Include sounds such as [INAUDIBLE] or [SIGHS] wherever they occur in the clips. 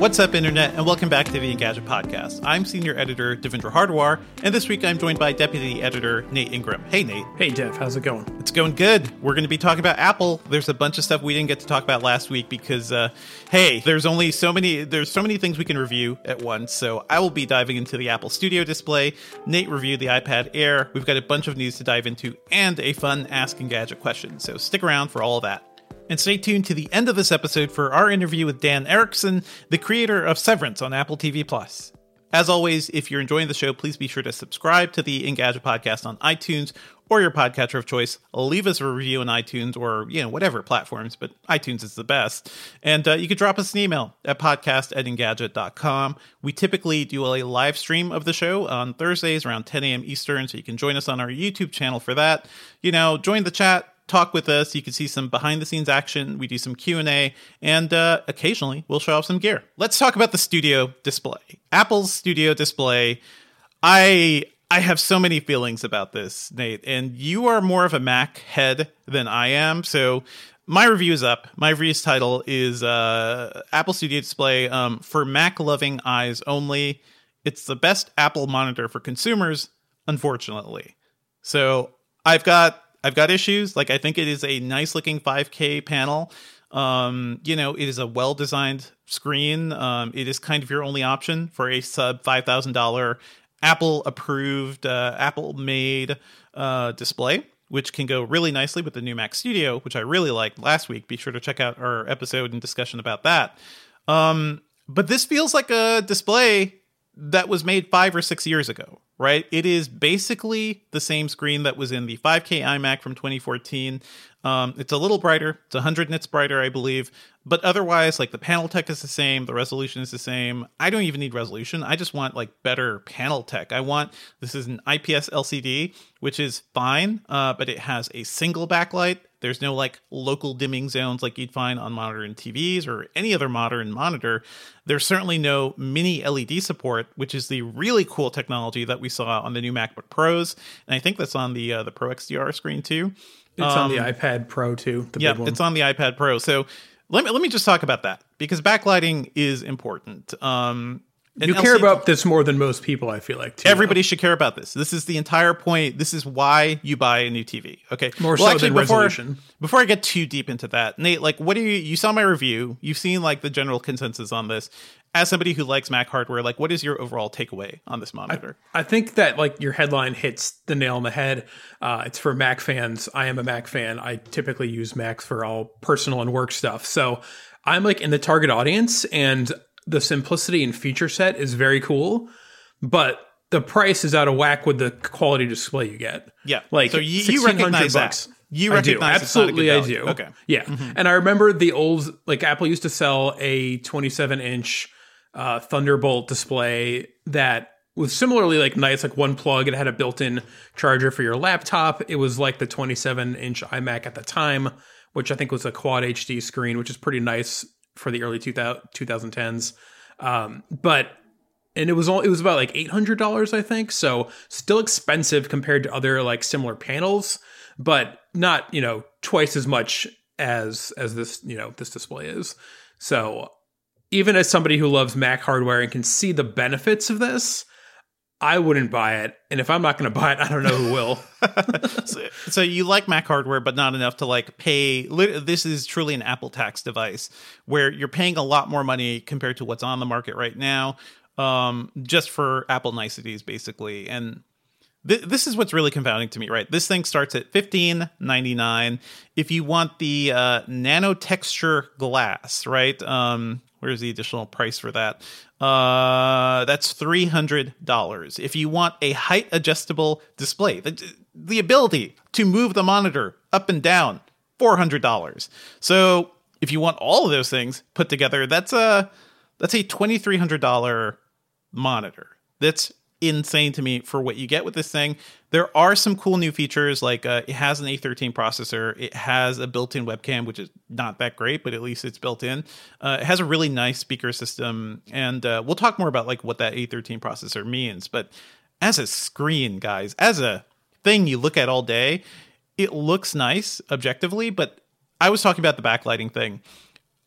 What's up, Internet, and welcome back to the Engadget Podcast. I'm Senior Editor Devindra Hardawar, and this week I'm joined by Deputy Editor Nate Ingraham. Hey, Nate. Hey, Dev, how's it going? It's going good. We're going to be talking about Apple. There's a bunch of stuff we didn't get to talk about last week because, uh, hey, there's only so many. There's so many things we can review at once. So I will be diving into the Apple Studio display. Nate reviewed the iPad Air. We've got a bunch of news to dive into and a fun Ask Engadget question. So stick around for all of that. And stay tuned to the end of this episode for our interview with Dan Erickson, the creator of Severance on Apple TV Plus. As always, if you're enjoying the show, please be sure to subscribe to the Engadget podcast on iTunes or your podcatcher of choice. Leave us a review on iTunes or, you know, whatever platforms, but iTunes is the best. And uh, you can drop us an email at podcast at engadget.com. We typically do a live stream of the show on Thursdays around 10 a.m. Eastern, so you can join us on our YouTube channel for that. You know, join the chat, talk with us. You can see some behind the scenes action. We do some Q&A and uh, occasionally we'll show off some gear. Let's talk about the studio display. Apple's studio display. I I have so many feelings about this, Nate, and you are more of a Mac head than I am. So my review is up. My review's title is uh, Apple Studio Display um, for Mac loving eyes only. It's the best Apple monitor for consumers, unfortunately. So I've got I've got issues. Like I think it is a nice looking 5K panel. Um, you know, it is a well designed screen. Um, it is kind of your only option for a sub five thousand dollar Apple approved, uh, Apple made uh, display, which can go really nicely with the new Mac Studio, which I really liked last week. Be sure to check out our episode and discussion about that. Um, but this feels like a display that was made five or six years ago, right? It is basically the same screen that was in the 5K iMac from 2014. Um, it's a little brighter. It's 100 nits brighter, I believe. But otherwise, like the panel tech is the same, the resolution is the same. I don't even need resolution. I just want like better panel tech. I want this is an IPS LCD, which is fine, uh, but it has a single backlight. There's no like local dimming zones like you'd find on modern TVs or any other modern monitor. There's certainly no mini LED support, which is the really cool technology that we saw on the new MacBook Pros, and I think that's on the uh, the Pro XDR screen too. It's on the iPad Pro too. The yeah, big one. it's on the iPad Pro. So let me let me just talk about that because backlighting is important. Um, and you care about this more than most people. I feel like too. Everybody should care about this. This is the entire point. This is why you buy a new TV. Okay, More so than before, resolution. Before I get too deep into that, Nate, like, what do you? You saw my review. You've seen like the general consensus on this. As somebody who likes Mac hardware, like, what is your overall takeaway on this monitor? I think that like your headline hits the nail on the head. Uh, it's for Mac fans. I am a Mac fan. I typically use Macs for all personal and work stuff. So I'm like in the target audience, and the simplicity and feature set is very cool, but the price is out of whack with the quality display you get. yeah, Like so you, you 1600 recognize bucks. that. You I do. recognize a good absolutely I do. Okay, Mm-hmm. Yeah. And I remember the old like Apple used to sell a 27 inch uh, Thunderbolt display that was similarly like nice, like one plug. It had a built in charger for your laptop. It was like the 27 inch iMac at the time, which I think was a quad HD screen, which is pretty nice for the early 2000, 2010s. Um, but and it was all it was about like eight hundred dollars, I think. So still expensive compared to other like similar panels, but not you know twice as much as as this you know this display is. So even as somebody who loves Mac hardware and can see the benefits of this, I wouldn't buy it. And if I'm not going to buy it, I don't know who will. [LAUGHS] so, so, you like Mac hardware, but not enough to like pay. This is truly an Apple tax device where you're paying a lot more money compared to what's on the market right now, um, just for Apple niceties, basically. And th- this is what's really confounding to me, right? This thing starts at fifteen ninety nine. If you want the uh, nano texture glass, right? Um, where's the additional price for that? Uh, that's three hundred dollars. If you want a height adjustable display, the, the ability to move the monitor up and down, four hundred dollars. So if you want all of those things put together, that's a that's a twenty three hundred dollar monitor. That's insane to me for what you get with this thing. There are some cool new features, like uh, it has an A13 processor. It has a built-in webcam, which is not that great, but at least it's built in. Uh, it has a really nice speaker system, and uh, we'll talk more about like what that A13 processor means. But as a screen, guys, as a thing you look at all day, it looks nice objectively. But I was talking about the backlighting thing.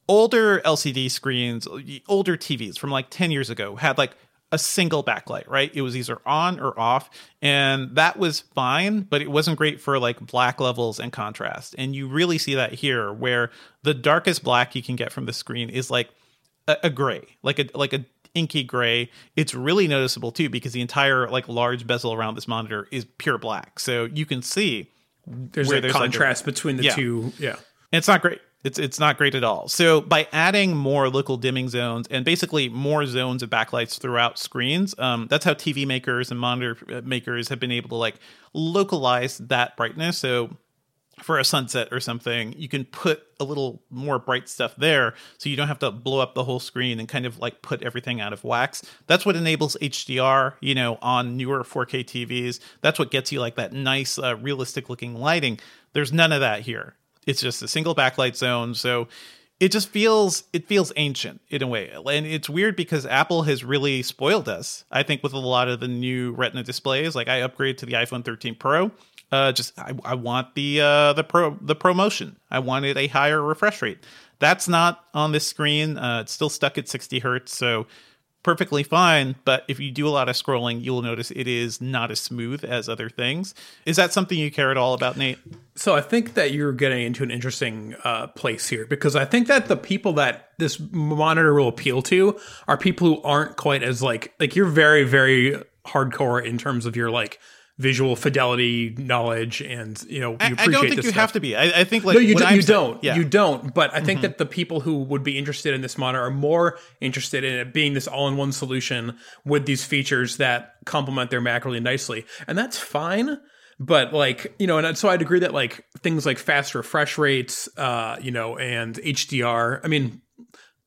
Older LCD screens, older TVs from like 10 years ago had like a single backlight, right? It was either on or off, and that was fine, but it wasn't great for like black levels and contrast. And you really see that here, where the darkest black you can get from the screen is like a, a gray, like a like a inky gray. It's really noticeable too because the entire like large bezel around this monitor is pure black, so you can see there's a there's contrast like a, between the yeah. two. Yeah, and it's not great. It's it's not great at all. So by adding more local dimming zones and basically more zones of backlights throughout screens, um, that's how TV makers and monitor uh, makers have been able to like localize that brightness. So for a sunset or something, you can put a little more bright stuff there so you don't have to blow up the whole screen and kind of like put everything out of wax. That's what enables HDR, you know, on newer 4K TVs. That's what gets you like that nice, uh, realistic looking lighting. There's none of that here. It's just a single backlight zone. So it just feels it feels ancient in a way. And it's weird because apple has really spoiled us i think with a lot of the new retina displays. Like i upgraded to the iphone 13 pro uh, just I, I want the uh, the pro the promotion i wanted a higher refresh rate. That's not on this screen. Uh, it's still stuck at 60 hertz so perfectly fine, but if you do a lot of scrolling, you will notice it is not as smooth as other things. Is that something you care at all about, Nate? So I think that you're getting into an interesting uh, place here because I think that the people that this monitor will appeal to are people who aren't quite as like like you're very very hardcore in terms of your like visual fidelity knowledge and you know you I, I, don't think you stuff. have to be I, I, think like no you, do, you don't yeah. you don't but i think mm-hmm. that the people who would be interested in this monitor are more interested in it being this all-in-one solution with these features that complement their mac really nicely and that's fine but like you know and so i'd agree that like things like fast refresh rates uh you know and hdr i mean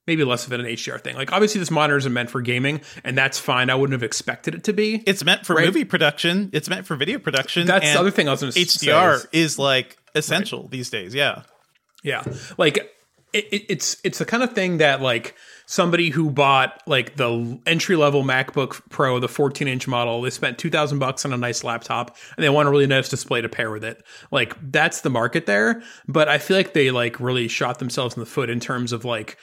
maybe less of an HDR thing. Like obviously this monitor isn't meant for gaming, and that's fine. I wouldn't have expected it to be. It's meant for right? movie production. It's meant for video production. That's the other thing I was going to say. HDR is like essential right. these days. Yeah, yeah. Like it, it, it's it's the kind of thing that like somebody who bought like the entry level MacBook Pro, the 14 inch model, they spent 2000 bucks on a nice laptop and they want a really nice display to pair with it. Like that's the market there. But I feel like they like really shot themselves in the foot in terms of like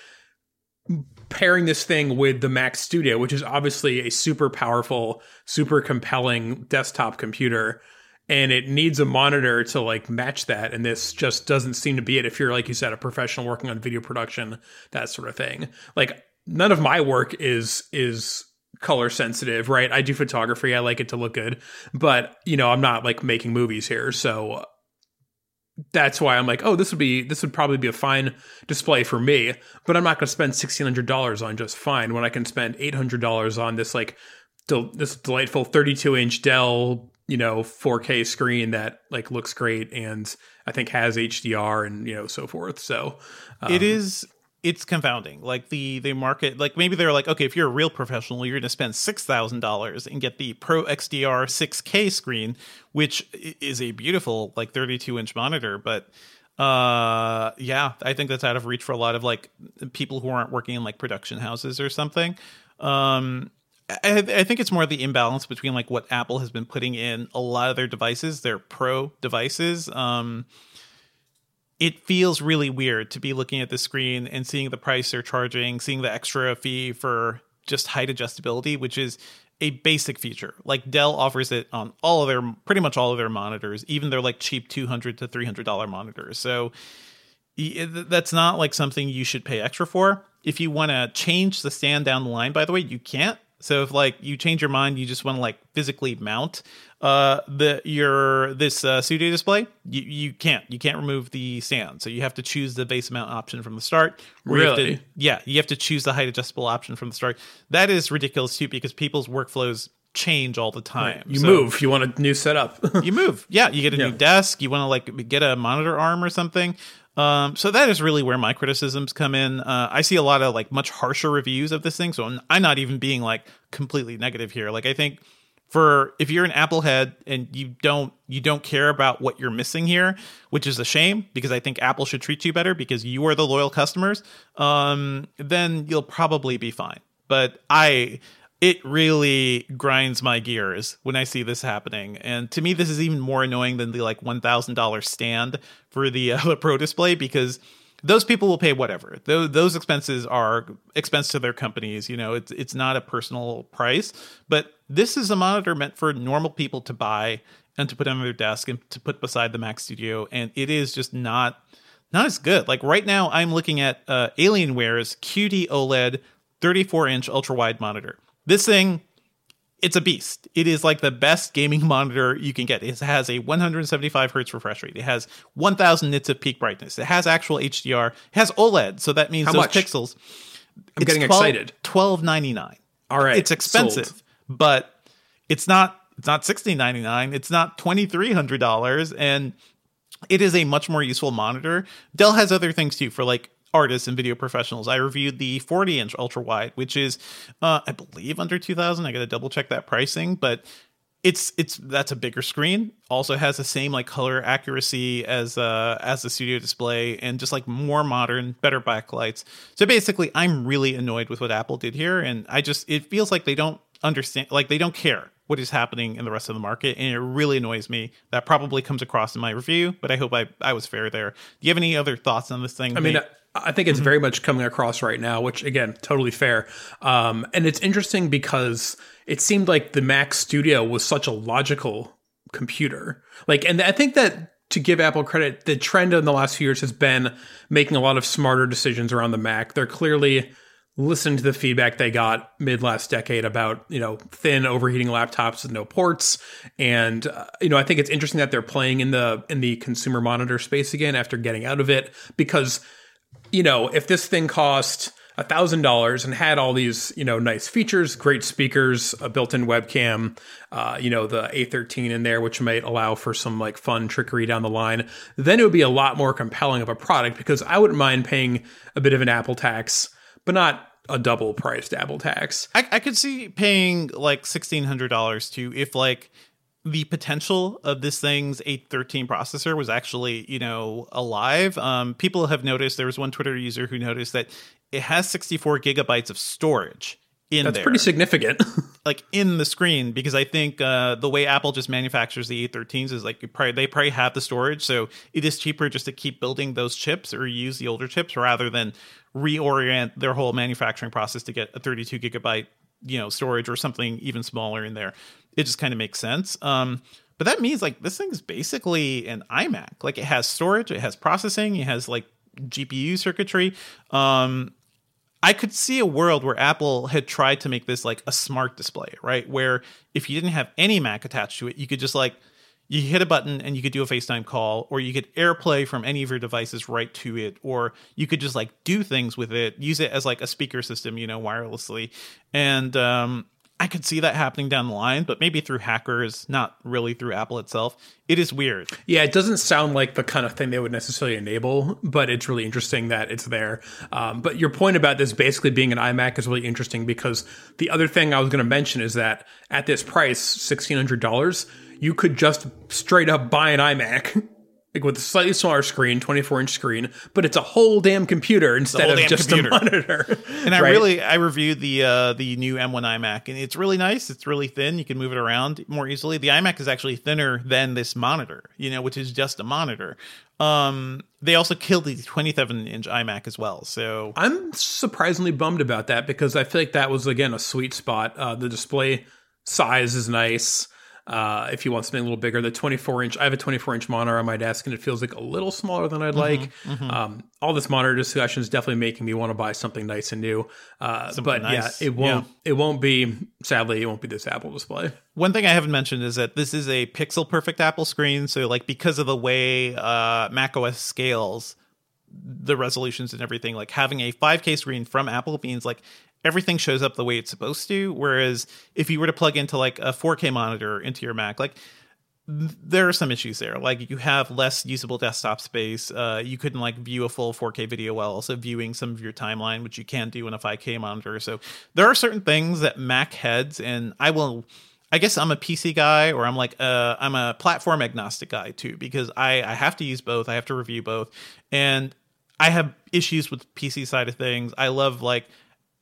pairing this thing with the Mac Studio, which is obviously a super powerful, super compelling desktop computer, and it needs a monitor to like match that. And this just doesn't seem to be it if you're, like you said, a professional working on video production, that sort of thing. Like none of my work is is color sensitive, right? I do photography. I like it to look good, but you know, I'm not like making movies here. So that's why I'm like, oh, this would be this would probably be a fine display for me, but I'm not going to spend sixteen hundred dollars on just fine when I can spend eight hundred dollars on this like del- this delightful 32 inch Dell you know 4K screen that like looks great and I think has HDR and you know so forth. So um, it is it's confounding. Like the the market, like maybe they're like, okay, if you're a real professional, you're going to spend six thousand dollars and get the Pro XDR 6K screen, which is a beautiful like 32 inch monitor. But uh yeah i think that's out of reach for a lot of like people who aren't working in like production houses or something um I, I think it's more the imbalance between like what apple has been putting in a lot of their devices their pro devices um it feels really weird to be looking at the screen and seeing the price they're charging seeing the extra fee for just height adjustability which is a basic feature. Like Dell offers it on all of their pretty much all of their monitors, even their like cheap 200 to 300 dollar monitors. So that's not like something you should pay extra for. If you want to change the stand down the line, by the way, you can't. So if like you change your mind, you just want to like physically mount uh the your this uh, studio display, you you can't you can't remove the stand. So you have to choose the base mount option from the start. Really? You to, yeah, you have to choose the height adjustable option from the start. That is ridiculous too because people's workflows change all the time. Right. You so move. You want a new setup. [LAUGHS] you move. Yeah, you get a yeah. new desk. You want to like get a monitor arm or something. Um, so that is really where my criticisms come in. Uh, I see a lot of like much harsher reviews of this thing, so I'm, I'm not even being like completely negative here. Like I think for if you're an Apple head and you don't you don't care about what you're missing here, which is a shame because I think Apple should treat you better because you are the loyal customers, um, then you'll probably be fine. But I it really grinds my gears when I see this happening. And to me, this is even more annoying than the like $1,000 stand for the, uh, [LAUGHS] Pro display because those people will pay whatever. Those, those expenses are expense to their companies. You know, it's it's not a personal price. But this is a monitor meant for normal people to buy and to put on their desk and to put beside the Mac Studio, and it is just not not as good. Like right now, I'm looking at uh, Alienware's QD OLED 34 inch ultra wide monitor. This thing, it's a beast. It is like the best gaming [LAUGHS] monitor you can get. It has a 175 hertz refresh rate. It has 1000 nits of peak brightness. It has actual HDR. It has OLED, so that means How those much? pixels. I'm getting 12, excited. Twelve ninety nine. All right, it's expensive, sold. but it's not. It's not sixteen ninety nine. It's not twenty three hundred dollars, and it is a much more useful monitor. Dell has other things too for like artists and video professionals. I reviewed the 40 inch ultra wide, which is, uh, I believe, under 2000. I got to double check that pricing, but it's it's that's a bigger screen. Also has the same like color accuracy as uh as the studio display, and just like more modern, better backlights. So basically, I'm really annoyed with what Apple did here, and I just it feels like they don't understand, like they don't care what is happening in the rest of the market and it really annoys me that probably comes across in my review but i hope i, I was fair there do you have any other thoughts on this thing i mean I think it's mm-hmm. very much coming across right now, which again, totally fair. Um, and it's interesting because it seemed like the Mac Studio was such a logical computer. Like, and I think that to give Apple credit, the trend in the last few years has been making a lot of smarter decisions around the Mac. They're clearly listening to the feedback they got mid last decade about you know thin overheating laptops with no ports. And uh, you know i think it's interesting that they're playing in the in the consumer monitor space again after getting out of it because you know, if this thing cost a thousand dollars and had all these, you know, nice features, great speakers, a built-in webcam, uh, you know, the A13 in there, which might allow for some like fun trickery down the line, then it would be a lot more compelling of a product because I wouldn't mind paying a bit of an Apple tax, but not a double priced Apple tax. I, I could see paying like sixteen hundred dollars to if like the potential of this thing's A13 processor was actually, you know, alive. Um, people have noticed there was one Twitter user who noticed that it has 64 gigabytes of storage in That's there. pretty significant. [LAUGHS] like in the screen, because I think uh, the way Apple just manufactures the A13s is like probably, they probably have the storage, so it is cheaper just to keep building those chips or use the older chips rather than reorient their whole manufacturing process to get a 32 gigabyte you know storage or something even smaller in there it just kind of makes sense um but that means like this thing's basically an imac like it has storage it has processing it has like gpu circuitry um I could see a world where Apple had tried to make this like a smart display, right? Where if you didn't have any Mac attached to it, you could just like you hit a button and you could do a FaceTime call, or you could AirPlay from any of your devices right to it, or you could just like do things with it, use it as like a speaker system, you know, wirelessly. And um, I could see that happening down the line, but maybe through hackers, not really through Apple itself. It is weird. Yeah, it doesn't sound like the kind of thing they would necessarily enable, but it's really interesting that it's there. Um, but your point about this basically being an iMac is really interesting because the other thing I was going to mention is that at this price, $1,600, you could just straight up buy an iMac [LAUGHS] like with a slightly smaller screen, 24 inch screen, but it's a whole damn computer instead whole of damn just computer. a monitor. [LAUGHS] And I right? really I reviewed the uh the new M1 iMac and it's really nice. It's really thin. You can move it around more easily. The iMac is actually thinner than this monitor, you know, which is just a monitor. Um they also killed the 27 inch iMac as well. So I'm surprisingly bummed about that because I feel like that was again a sweet spot. Uh, the display size is nice. Uh, if you want something a little bigger, the 24 inch, I have a 24 inch monitor on my desk and it feels like a little smaller than I'd like. Mm-hmm, Um, all this monitor discussion is definitely making me want to buy something nice and new. Uh, but nice, yeah, it won't, it won't be, sadly, it won't be this Apple display. One thing I haven't mentioned is that this is a pixel perfect Apple screen. So, like, because of the way uh, macOS scales the resolutions and everything, like having a 5K screen from Apple means like everything shows up the way it's supposed to. Whereas if you were to plug into like a 4K monitor into your Mac, like there are some issues there. Like you have less usable desktop space. Uh, you couldn't like view a full 4K video while also viewing some of your timeline, which you can do in a 5K monitor. So there are certain things that Mac heads, and I will. I guess I'm a PC guy, or I'm like uh, I'm a platform agnostic guy too, because I I have to use both. I have to review both, and I have issues with PC side of things. I love like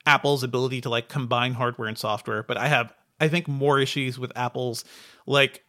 Apple's ability to like combine hardware and software, but I have I think more issues with Apple's like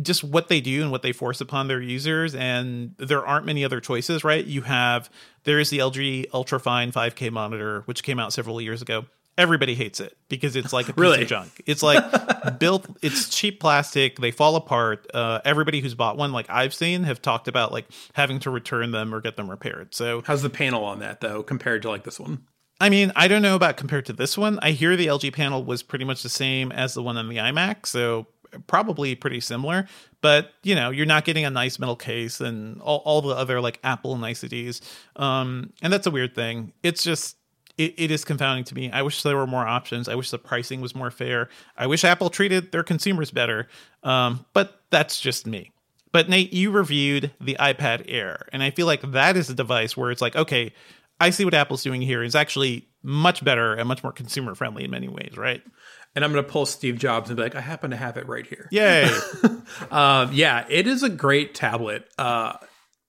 just what they do and what they force upon their users and there aren't many other choices right you have there is the lg ultrafine 5k monitor which came out several years ago everybody hates it because it's like a piece Really? of junk it's like [LAUGHS] built it's cheap plastic they fall apart uh, everybody who's bought one like i've seen have talked about like having to return them or get them repaired so How's the panel on that though, compared to like this one? I mean, I don't know about compared to this one. I hear the LG panel was pretty much the same as the one on the iMac, so probably pretty similar. But you know, you're not getting a nice metal case and all, all the other like Apple niceties. Um, and that's a weird thing. It's just it, it is confounding to me. I wish there were more options. I wish the pricing was more fair. I wish Apple treated their consumers better. Um, but that's just me. But Nate, you reviewed the iPad Air, and I feel like that is a device where it's like, okay, I see what Apple's doing here is actually much better and much more consumer friendly in many ways, right? And I'm going to pull Steve Jobs and be like, I happen to have it right here. Yay. Um, [LAUGHS] yeah, it is a great tablet. Uh,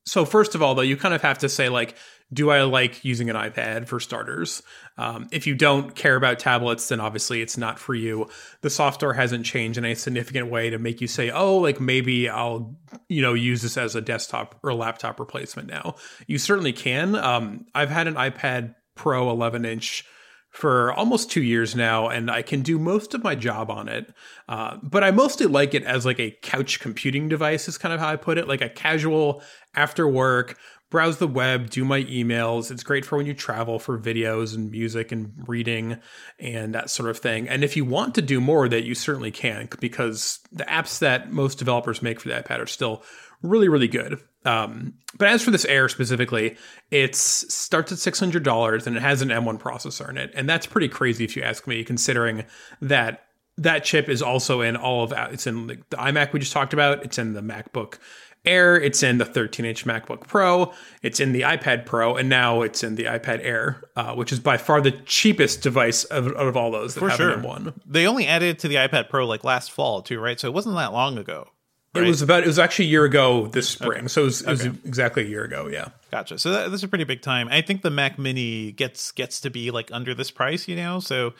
so first of all, though, you kind of have to say like, do I like using an iPad for starters? Um, if you don't care about tablets, then obviously it's not for you. The software hasn't changed in a significant way to make you say, oh, like maybe I'll, you know, use this as a desktop or laptop replacement now. You certainly can. Um, I've had an iPad Pro 11 inch for almost two years now, and I can do most of my job on it. Uh, but I mostly like it as like a couch computing device, is kind of how I put it, like a casual after work, browse the web, do my emails. It's great for when you travel for videos and music and reading and that sort of thing. And if you want to do more, that you certainly can, because the apps that most developers make for the iPad are still really, really good. Um, but as for this Air specifically, it starts at six hundred dollars and it has an M1 processor in it, and that's pretty crazy if you ask me, considering that that chip is also in all of it's in the iMac we just talked about, it's in the MacBook Air, it's in the 13-inch MacBook Pro, it's in the iPad Pro, and now it's in the iPad Air, uh, which is by far the cheapest device of, out of all those that For have sure. an M1. They only added it to the iPad Pro like last fall too, right? So it wasn't that long ago. It was about it was actually a year ago this spring, so it was, it was exactly a year ago. Yeah. Gotcha. So that, that's a pretty big time. I think the Mac Mini gets gets to be like under this price, you know. So,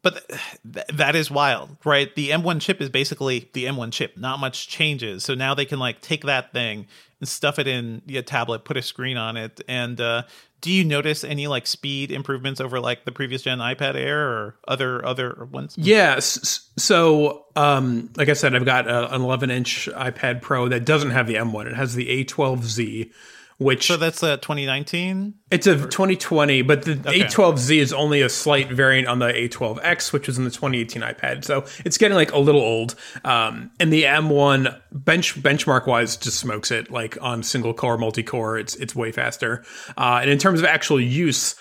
but [SIGHS] th- that is wild, right? The M1 chip is basically the M1 chip. Not much changes. So now they can like take that thing stuff it in a tablet, put a screen on it. And uh, do you notice any like speed improvements over like the previous gen iPad Air or other other ones? Yeah. s- s- So, um, like I said, I've got a, an 11 inch iPad Pro that doesn't have the M1. It has the A12Z, which So that's uh, 2019. it's a 2020, but the A12Z is only a slight variant on the A12X, which was in the 2018 iPad. So it's getting like a little old. Um, and the M1 bench benchmark wise just smokes it like on single core, multi core. It's it's way faster. Uh, and in terms of actual use,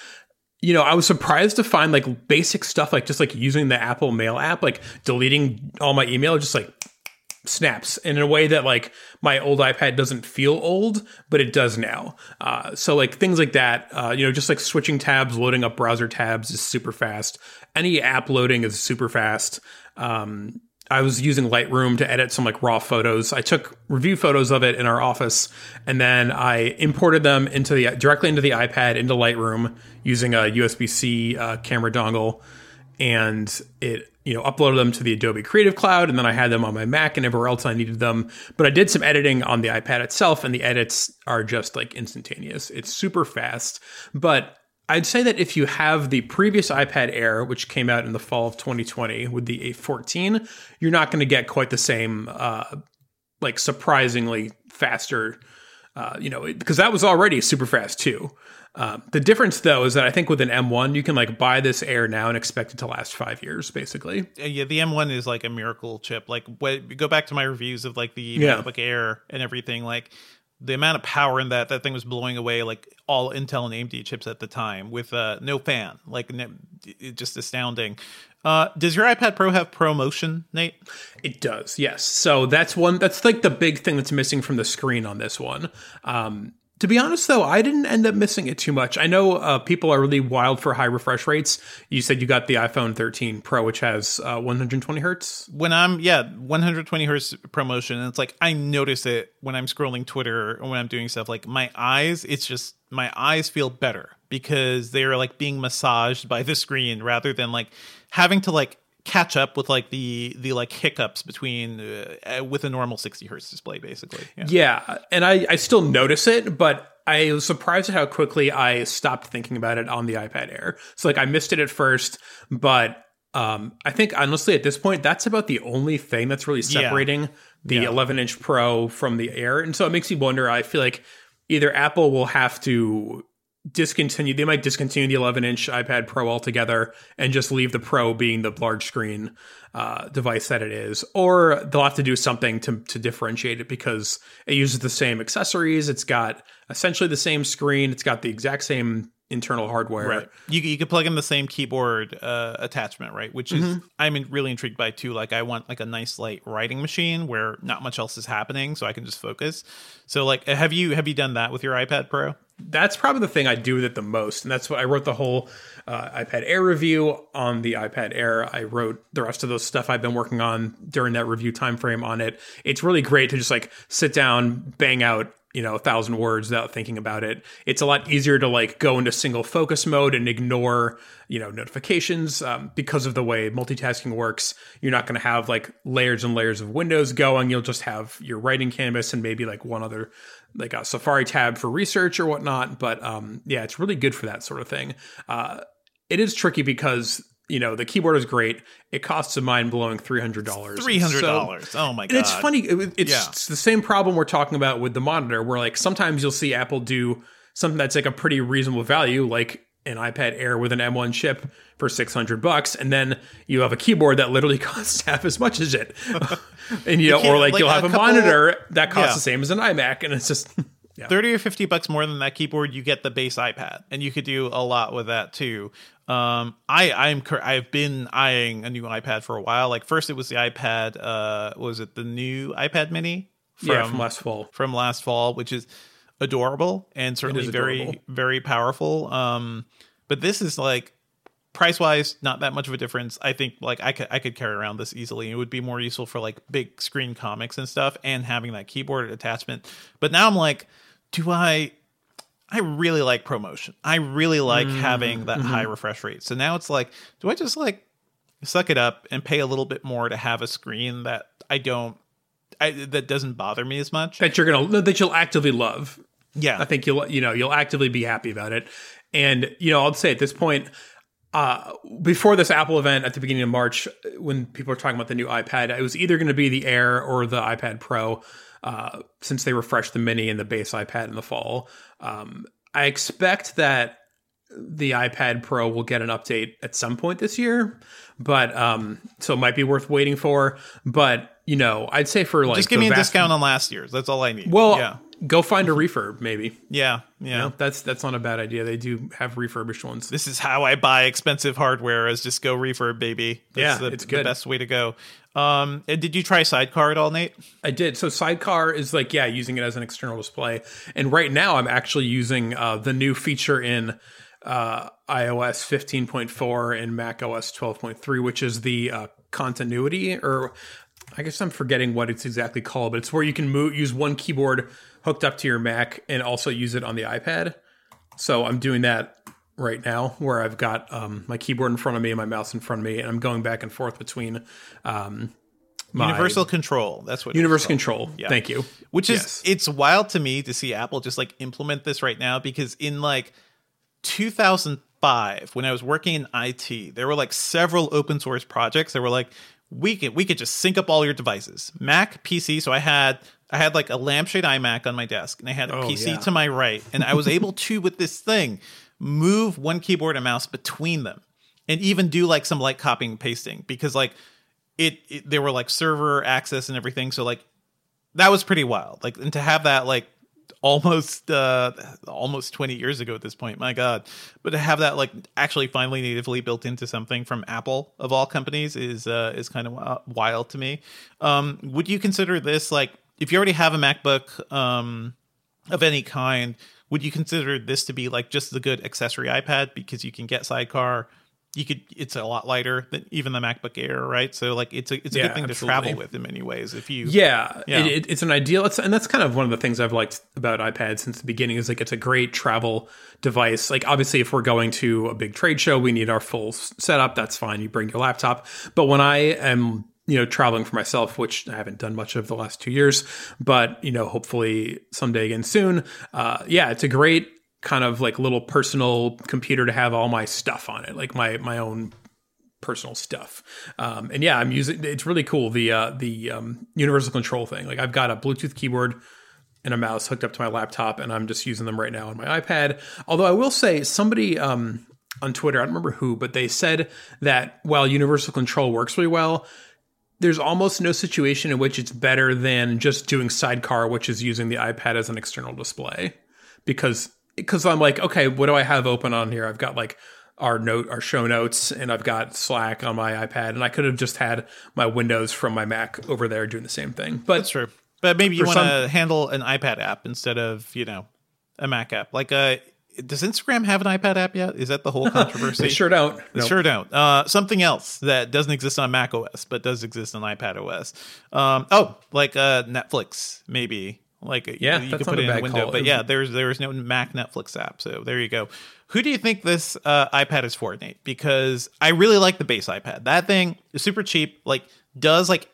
you know, I was surprised to find like basic stuff like just like using the Apple Mail app, like deleting all my email, just like snaps in a way that like my old iPad doesn't feel old, but it does now. Uh, so like things like that, uh, you know, just like switching tabs, loading up browser tabs is super fast. Any app loading is super fast. Um, I was using Lightroom to edit some like raw photos. I took review photos of it in our office, and then I imported them into the directly into the iPad into Lightroom using a USB C uh, camera dongle, and it you know uploaded them to the Adobe Creative Cloud, and then I had them on my Mac and everywhere else I needed them. But I did some editing on the iPad itself, and the edits are just like instantaneous. It's super fast, but I'd say that if you have the previous iPad Air, which came out in the fall of 2020 with the A14, you're not going to get quite the same, uh, like surprisingly faster, uh, you know, because that was already super fast too. Um, the difference, though, is that I think with an M1, you can like buy this Air now and expect it to last five years, basically. Uh, yeah, the M1 is like a miracle chip. Like, what, go back to my reviews of like the Yeah. MacBook Air and everything. Like, the amount of power in that that thing was blowing away like all Intel and AMD chips at the time with uh, no fan. Like, no, just astounding. Uh, does your iPad Pro have ProMotion, Nate? It does, yes. So that's one. That's like the big thing that's missing from the screen on this one. Um, to be honest, though, I didn't end up missing it too much. I know uh, people are really wild for high refresh rates. You said you got the iPhone 13 Pro, which has uh, 120 hertz. when I'm yeah 120 hertz promotion and it's like I notice it when I'm scrolling Twitter or when I'm doing stuff like my eyes it's just my eyes feel better because they're like being massaged by the screen rather than like having to like catch up with like the the like hiccups between uh, with a normal 60 hertz display basically yeah. Yeah, and I, I still notice it, but I was surprised at how quickly I stopped thinking about it on the iPad Air. So like I missed it at first, but um, I think honestly at this point that's about the only thing that's really Yeah. separating the Yeah. 11 inch Pro from the Air, and so it makes me wonder. I feel like either Apple will have to discontinue they might discontinue the 11 inch ipad pro altogether and just leave the pro being the large screen uh, device that it is or they'll have to do something to, to differentiate it because it uses the same accessories it's got essentially the same screen it's got the exact same internal hardware Right. You you could plug in the same keyboard uh, attachment, right? Which is I'm really intrigued by too. Like I want like a nice light writing machine where not much else is happening, so I can just focus. So like, have you have you done that with your iPad Pro? That's probably the thing I do with it the most. And that's what I wrote the whole uh, iPad Air review on the iPad Air. I wrote the rest of those stuff I've been working on during that review time frame on it. It's really great to just like sit down, bang out you know a thousand words without thinking about it it's a lot easier to like go into single focus mode and ignore you know notifications um, because of the way multitasking works you're not going to have like layers and layers of windows going you'll just have your writing canvas and maybe like one other like a safari tab for research or whatnot but um yeah it's really good for that sort of thing uh it is tricky because you know the keyboard is great it costs a mind-blowing $300 Three hundred dollars. oh my god! and it's funny. it- It's, Yeah. it's the same problem we're talking about with the monitor, where like sometimes you'll see Apple do something that's like a pretty reasonable value, like an iPad Air with an M1 chip for six hundred bucks, and then you have a keyboard that literally [LAUGHS] costs half as much as it, [LAUGHS] and you know, or like, like you'll have a, monitor that costs Yeah. the same as an iMac, and it's just [LAUGHS] yeah. 30 or 50 bucks more than that keyboard you get the base ipad and you could do a lot with that too um i i'm i've been eyeing a new ipad for a while like first it was the ipad uh was it the new ipad mini yeah, from last fall. from last fall which is adorable and certainly is very very powerful. Um but this is like price wise not that much of a difference. I think like i could i could carry around this easily. It would be more useful for like big screen comics and stuff and having that keyboard attachment. But now i'm like do i i really like promotion. I really like having that high refresh rate. So now it's like do i just like suck it up and pay a little bit more to have a screen that i don't I, that doesn't bother me as much? That you're gonna that you'll actively love. Yeah I think you'll you know you'll actively be happy about it. And you know, I'll say at this point, uh, before this Apple event at the beginning of March, when people are talking about the new iPad, it was either going to be the Air or the iPad Pro, uh, since they refreshed the Mini and the base iPad in the fall. Um, I expect that the iPad Pro will get an update at some point this year, but um, so it might be worth waiting for. But you know, I'd say for like just give me a discount on last year's that's all i need Well, yeah go find a refurb maybe. yeah yeah You know, that's that's not a bad idea. They do have refurbished ones. this is how I buy expensive hardware is just go refurb, baby. That's Yeah, the, it's the best way to go. Um, and did you try Sidecar at all, Nate? I did. So Sidecar is like yeah, using it as an external display. And right now, I'm actually using uh, the new feature in uh, iOS 15.4 and Mac OS 12.3, which is the uh, continuity, or I guess I'm forgetting what it's exactly called, but it's where you can move, use one keyboard hooked up to your Mac and also use it on the iPad. So I'm doing that right now, where I've got um, my keyboard in front of me and my mouse in front of me, and I'm going back and forth between um, my Universal control. That's what. universal control. Yeah. Thank you. Which is Yes. it's wild to me to see Apple just like implement this right now because in like 2005 when I was working in IT, there were like several open source projects that were like we could we could just sync up all your devices. Mac, PC, so I had I had like a lampshade iMac on my desk and I had a Oh, PC yeah. to my right and I was able to with this thing move one keyboard and mouse between them and even do like some light copying and pasting because like it, it they were like server access and everything so like that was pretty wild like and to have that like almost uh almost 20 years ago at this point my god. But to have that like actually finally natively built into something from apple of all companies is uh is kind of wild to me. Um would you consider this like if you already have a macbook um of any kind would you consider this to be like just the good accessory ipad because you can get sidecar you could it's a lot lighter than even the macbook air right so like it's a it's a Yeah, good thing to travel with in many ways if you Yeah, Yeah. It, it, it's an ideal. It's, and that's kind of one of the things I've liked about iPad since the beginning. Is like it's a great travel device. Like obviously, if we're going to a big trade show, we need our full setup. That's fine. You bring your laptop. But when I am you know traveling for myself, which I haven't done much of the last two years, but you know hopefully someday again soon. Uh, yeah, it's a great kind of like little personal computer to have all my stuff on it, like my my own personal stuff. Um, and yeah, I'm using it's really cool the uh, the um, universal control thing. Like I've got a Bluetooth keyboard and a mouse hooked up to my laptop, and I'm just using them right now on my iPad. Although I will say, somebody um, on Twitter, I don't remember who, but they said that while universal control works really well. There's almost no situation in which it's better than just doing sidecar, which is using the iPad as an external display. Because because I'm like, okay, what do I have open on here? I've got like our note, our show notes, and I've got Slack on my iPad, and I could have just had my Windows from my Mac over there doing the same thing. But That's true. But maybe you want to handle an iPad app instead of, you know, a Mac app. Like uh does Instagram have an iPad app yet? Is that the whole [LAUGHS] controversy? they sure don't. They Nope. sure don't. Uh, something else that doesn't exist on Mac OS but does exist on iPad OS. Um, oh, like uh, Netflix, maybe. Like Yeah, you can put it in a window. call. But yeah, there's there's no Mac Netflix app, so there you go. Who do you think this uh, iPad is for, Nate? Because I really like the base iPad. That thing is super cheap. Like does like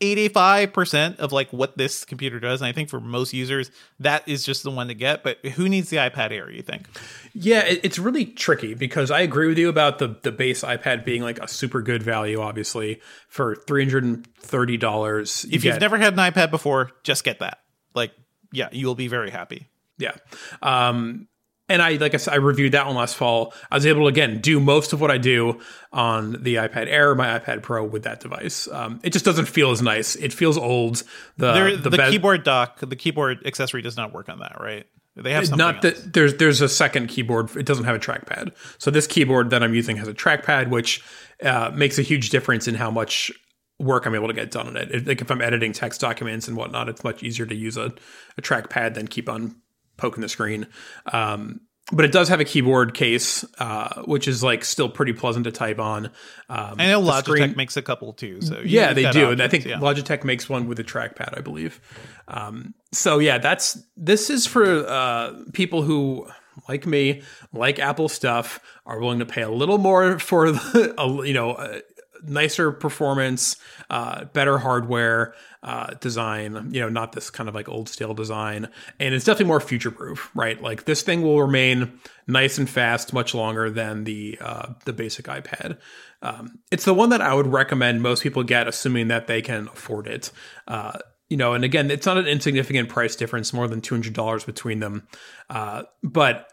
85% of like what this computer does and i think for most users that is just the one to get but who needs the ipad air you think Yeah, it, it's really tricky because I agree with you about the the base iPad being like a super good value. Obviously, for three hundred and thirty dollars, if you've never had an ipad before just get that like yeah you will be very happy Yeah. Um, and I, like I said, I reviewed that one last fall. I was able to, again, do most of what I do on the iPad Air, my iPad Pro with that device. Um, it just doesn't feel as nice. It feels old. The, there, the, the, be- keyboard dock the keyboard accessory does not work on that right they have something not that there's there's a second keyboard. It doesn't have a trackpad. So this keyboard that I'm using has a trackpad, which uh, makes a huge difference in how much work I'm able to get done on it. Like if I'm editing text documents and whatnot, it's much easier to use a, a trackpad than keep on poking the screen. Um, but it does have a keyboard case, uh, which is like still pretty pleasant to type on. Um, i know logitech screen- makes a couple too so yeah, they do. And I think yeah. Logitech makes one with a trackpad, I believe. Um, so yeah, that's this is for uh, people who, like me, like Apple stuff, are willing to pay a little more for the, [LAUGHS] a, you know. Nicer performance uh better hardware uh design you know not this kind of like old stale design and it's definitely more future proof right like this thing will remain nice and fast much longer than the uh the basic ipad um, it's the one that I would recommend most people get, assuming that they can afford it. Uh, you know, and again, it's not an insignificant price difference, more than two hundred dollars between them. Uh, but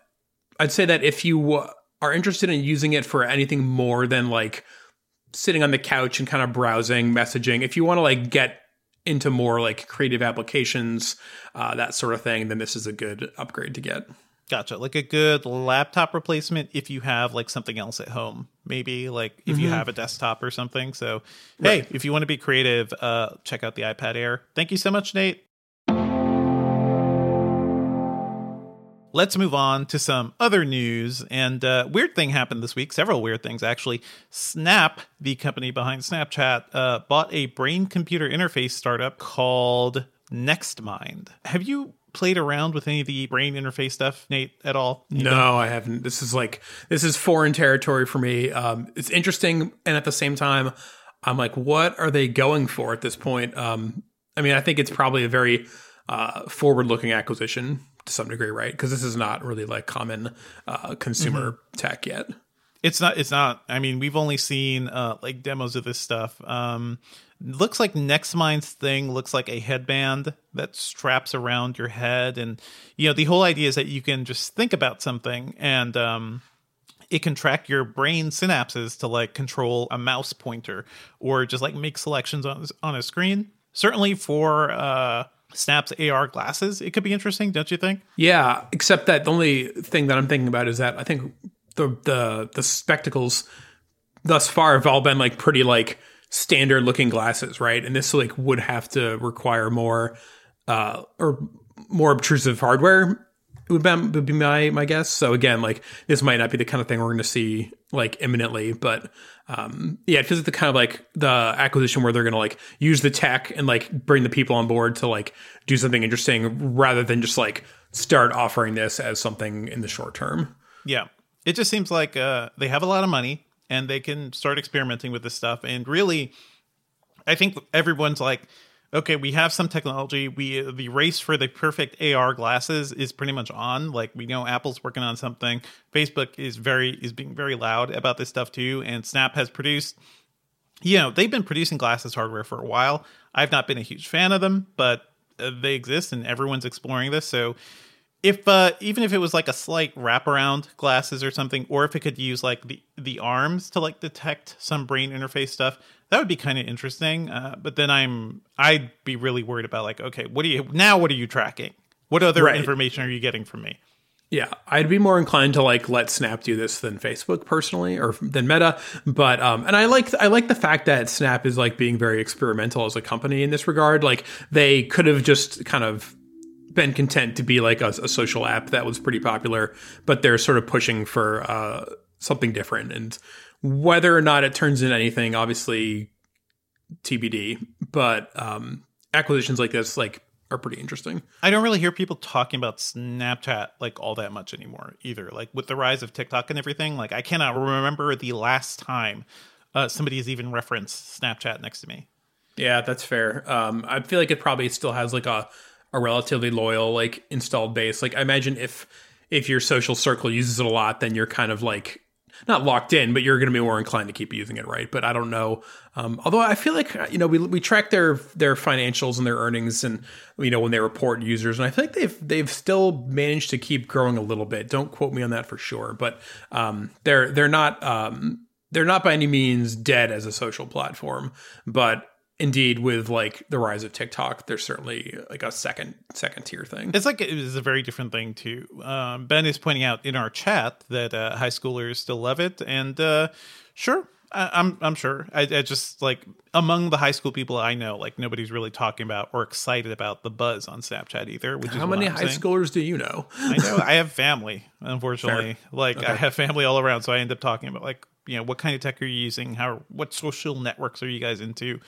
I'd say that if you are interested in using it for anything more than like sitting on the couch and kind of browsing, messaging, if you want to like get into more like creative applications, uh, that sort of thing, then this is a good upgrade to get. Gotcha. Like a good laptop replacement if you have like something else at home. Maybe like if Mm-hmm. you have a desktop or something. So, hey, if you want to be creative, uh, check out the iPad Air. Thank you so much, Nate. Let's move on to some other news. And uh, weird thing happened this week. Several weird things actually. Snap, the company behind Snapchat, uh, bought a brain computer interface startup called NextMind. Have you played around with any of the brain interface stuff, Nate, at all? No, I haven't. This is like this is foreign territory for me. Um, it's interesting, and at the same time, I'm like, what are they going for at this point? Um, I mean, I think it's probably a very uh, forward-looking acquisition to some degree, right? Because this is not really like common uh, consumer tech yet. It's not. It's not. I mean, we've only seen uh, like demos of this stuff. Um, looks like NextMind's thing looks like a headband that straps around your head, and you know the whole idea is that you can just think about something and um, it can track your brain synapses to like control a mouse pointer or just like make selections on on a screen. Certainly for uh, Snap's AR glasses, it could be interesting, don't you think? Yeah, except that the only thing that I'm thinking about is that I think the the the spectacles thus far have all been like pretty like standard looking glasses, right? And this like would have to require more uh or more obtrusive hardware would be, would be my my guess. So again, like this might not be the kind of thing we're going to see like imminently, but um yeah, it feels like the kind of like the acquisition where they're going to like use the tech and like bring the people on board to like do something interesting rather than just like start offering this as something in the short term. Yeah. It just seems like uh, they have a lot of money and they can start experimenting with this stuff. And really, I think everyone's like, okay, we have some technology. We the race for the perfect AR glasses is pretty much on. Like we know Apple's working on something. Facebook is very is being very loud about this stuff too. And Snap has produced. You know, they've been producing glasses hardware for a while. I've not been a huge fan of them, but uh, they exist and everyone's exploring this. So if uh, even if it was like a slight wraparound glasses or something, or if it could use like the the arms to like detect some brain interface stuff, that would be kind of interesting. Uh, but then I'm I'd be really worried about like, okay, what do you now? What are you tracking? What other Right. information are you getting from me? Yeah, I'd be more inclined to like let Snap do this than Facebook personally, or than Meta. But um, and I like I like the fact that Snap is like being very experimental as a company in this regard. Like they could have just kind of been content to be like a, a social app that was pretty popular, but they're sort of pushing for uh, something different. And whether or not it turns into anything, obviously TBD. But um, acquisitions like this, like, are pretty interesting. I don't really hear people talking about Snapchat like all that much anymore either. Like with the rise of TikTok and everything, like I cannot remember the last time uh, somebody has even referenced Snapchat next to me. Yeah, that's fair. Um, I feel like it probably still has like a a relatively loyal like installed base. Like I imagine if if your social circle uses it a lot, then you're kind of like not locked in, but you're going to be more inclined to keep using it, right? But I don't know. Um, although I feel like you know we we track their their financials and their earnings, and you know when they report users, and I think they've they've still managed to keep growing a little bit. Don't quote me on that for sure, but um, they're they're not um, they're not by any means dead as a social platform, but indeed with like the rise of TikTok, there's certainly like a second second tier thing. It's like it is a very different thing too. Um, ben is pointing out in our chat that uh, high schoolers still love it, and uh, sure, I, I'm I'm sure. I, I just like among the high school people I know, like nobody's really talking about or excited about the buzz on Snapchat either. Which is How many I'm high saying. schoolers do you know? I know I have family, [LAUGHS] unfortunately. Like I have family all around, so I end up talking about like you know what kind of tech are you using, how what social networks are you guys into,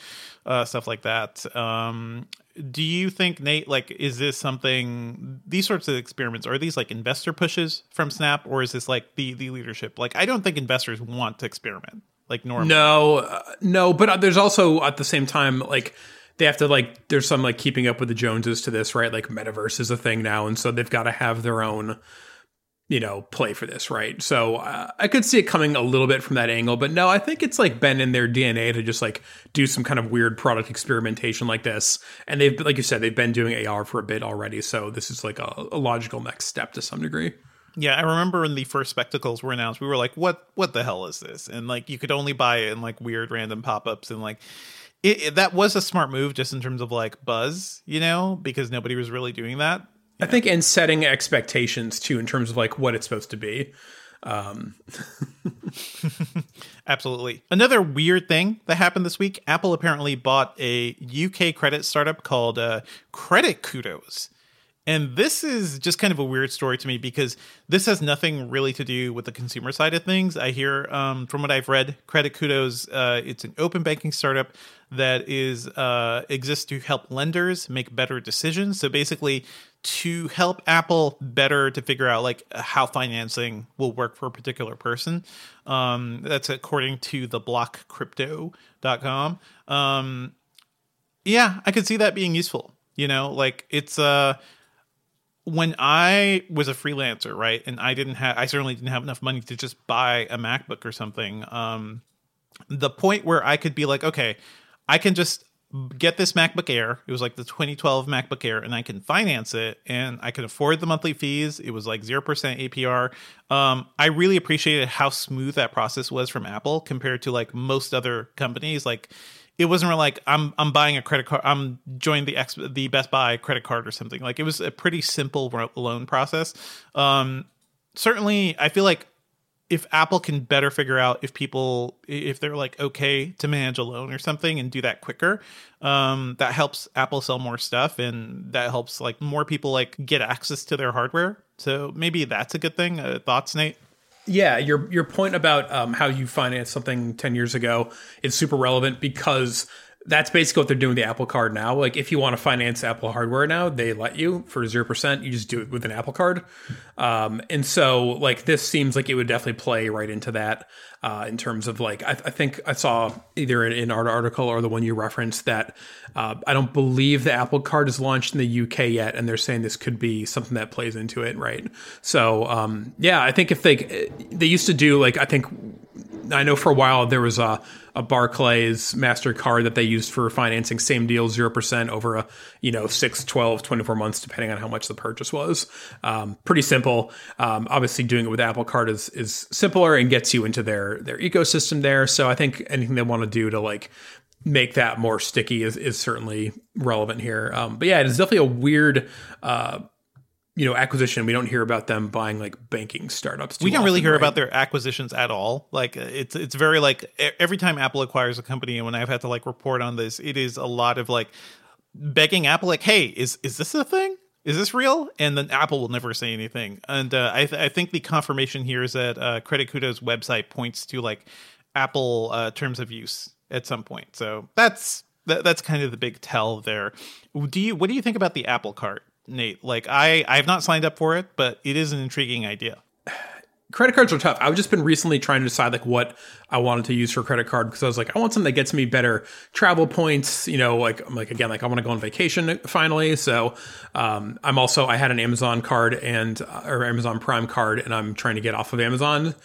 uh, stuff like that. Um, do you think Nate, like, is this something? These sorts of experiments are these like investor pushes from Snap, or is this like the the leadership? Like, I don't think investors want to experiment like normally. No, uh, no, but uh, there's also at the same time like they have to like there's some like keeping up with the Joneses to this, right? Like metaverse is a thing now, and so they've got to have their own you know play for this, right? So uh, I could see it coming a little bit from that angle, but no, I think it's like been in their DNA to just like do some kind of weird product experimentation like this, and they've like you said they've been doing AR for a bit already, so this is like a, a logical next step to some degree. Yeah, I remember when the first spectacles were announced, we were like, "What? What the hell is this?" And like, you could only buy it in like weird random pop ups, and like, it, it- that was a smart move just in terms of like buzz, you know, because nobody was really doing that. I think and setting expectations too in terms of like what it's supposed to be. Um, [LAUGHS] Absolutely. Another weird thing that happened this week: Apple apparently bought a UK credit startup called uh, Credit Kudos. And this is just kind of a weird story to me because this has nothing really to do with the consumer side of things. I hear um, from what I've read, Credit Kudos, uh, it's an open banking startup that is uh, exists to help lenders make better decisions. So basically, to help Apple better to figure out like how financing will work for a particular person. Um, that's according to the blockcrypto.com. Um, yeah, I could see that being useful. You know, like it's uh when I was a freelancer, right, and I didn't have, I certainly didn't have enough money to just buy a MacBook or something. Um, the point where I could be like, okay, I can just get this MacBook Air. It was like the 2012 MacBook Air, and I can finance it, and I can afford the monthly fees. It was like zero percent APR. Um, I really appreciated how smooth that process was from Apple compared to like most other companies. Like it wasn't really like I'm I'm buying a credit card. I'm joining the X, the Best Buy credit card or something. Like it was a pretty simple loan process. Um, certainly, I feel like if Apple can better figure out if people if they're like okay to manage a loan or something and do that quicker, um, that helps Apple sell more stuff and that helps like more people like get access to their hardware. So maybe that's a good thing. Uh, thoughts, Nate? Yeah, your your point about um, how you financed something ten years ago is super relevant because that's basically what they're doing with the Apple Card now. Like, if you want to finance Apple hardware now, they let you for zero percent. You just do it with an Apple Card, um, and so like this seems like it would definitely play right into that uh, in terms of like I, I, think I saw either in, our article or the one you referenced that uh, I don't believe the Apple Card is launched in the UK yet, and they're saying this could be something that plays into it, right? So um, yeah, I think if they they used to do like I think I know for a while there was a, a Barclays MasterCard that they used for financing same deal 0% over a, you know, 6, 12, 24 months, depending on how much the purchase was. Um, pretty simple. Um, obviously doing it with Apple Card is, is simpler and gets you into their, their ecosystem there. So I think anything they want to do to like make that more sticky is, is certainly relevant here. Um, but yeah, it is definitely a weird, uh, you know acquisition we don't hear about them buying like banking startups we don't often, really hear right? about their acquisitions at all. Like it's it's very like every time apple acquires a company and when i've had to like report on this it is a lot of like begging apple like hey is is this a thing? Is this real? And then apple will never say anything. And uh, I, th- I think the confirmation here is that uh, credit kudos website points to like apple uh, terms of use at some point. So that's that, that's kind of the big tell there. Do you what do you think about the apple card Nate. Like I I have not signed up for it, but it is an intriguing idea. Credit cards are tough. I've just been recently trying to decide like what I wanted to use for credit card because I was like, I want something that gets me better travel points. You know, like I'm like again, like I want to go on vacation finally. So um, I'm also I had an Amazon card and uh, or Amazon Prime card, and I'm trying to get off of Amazon.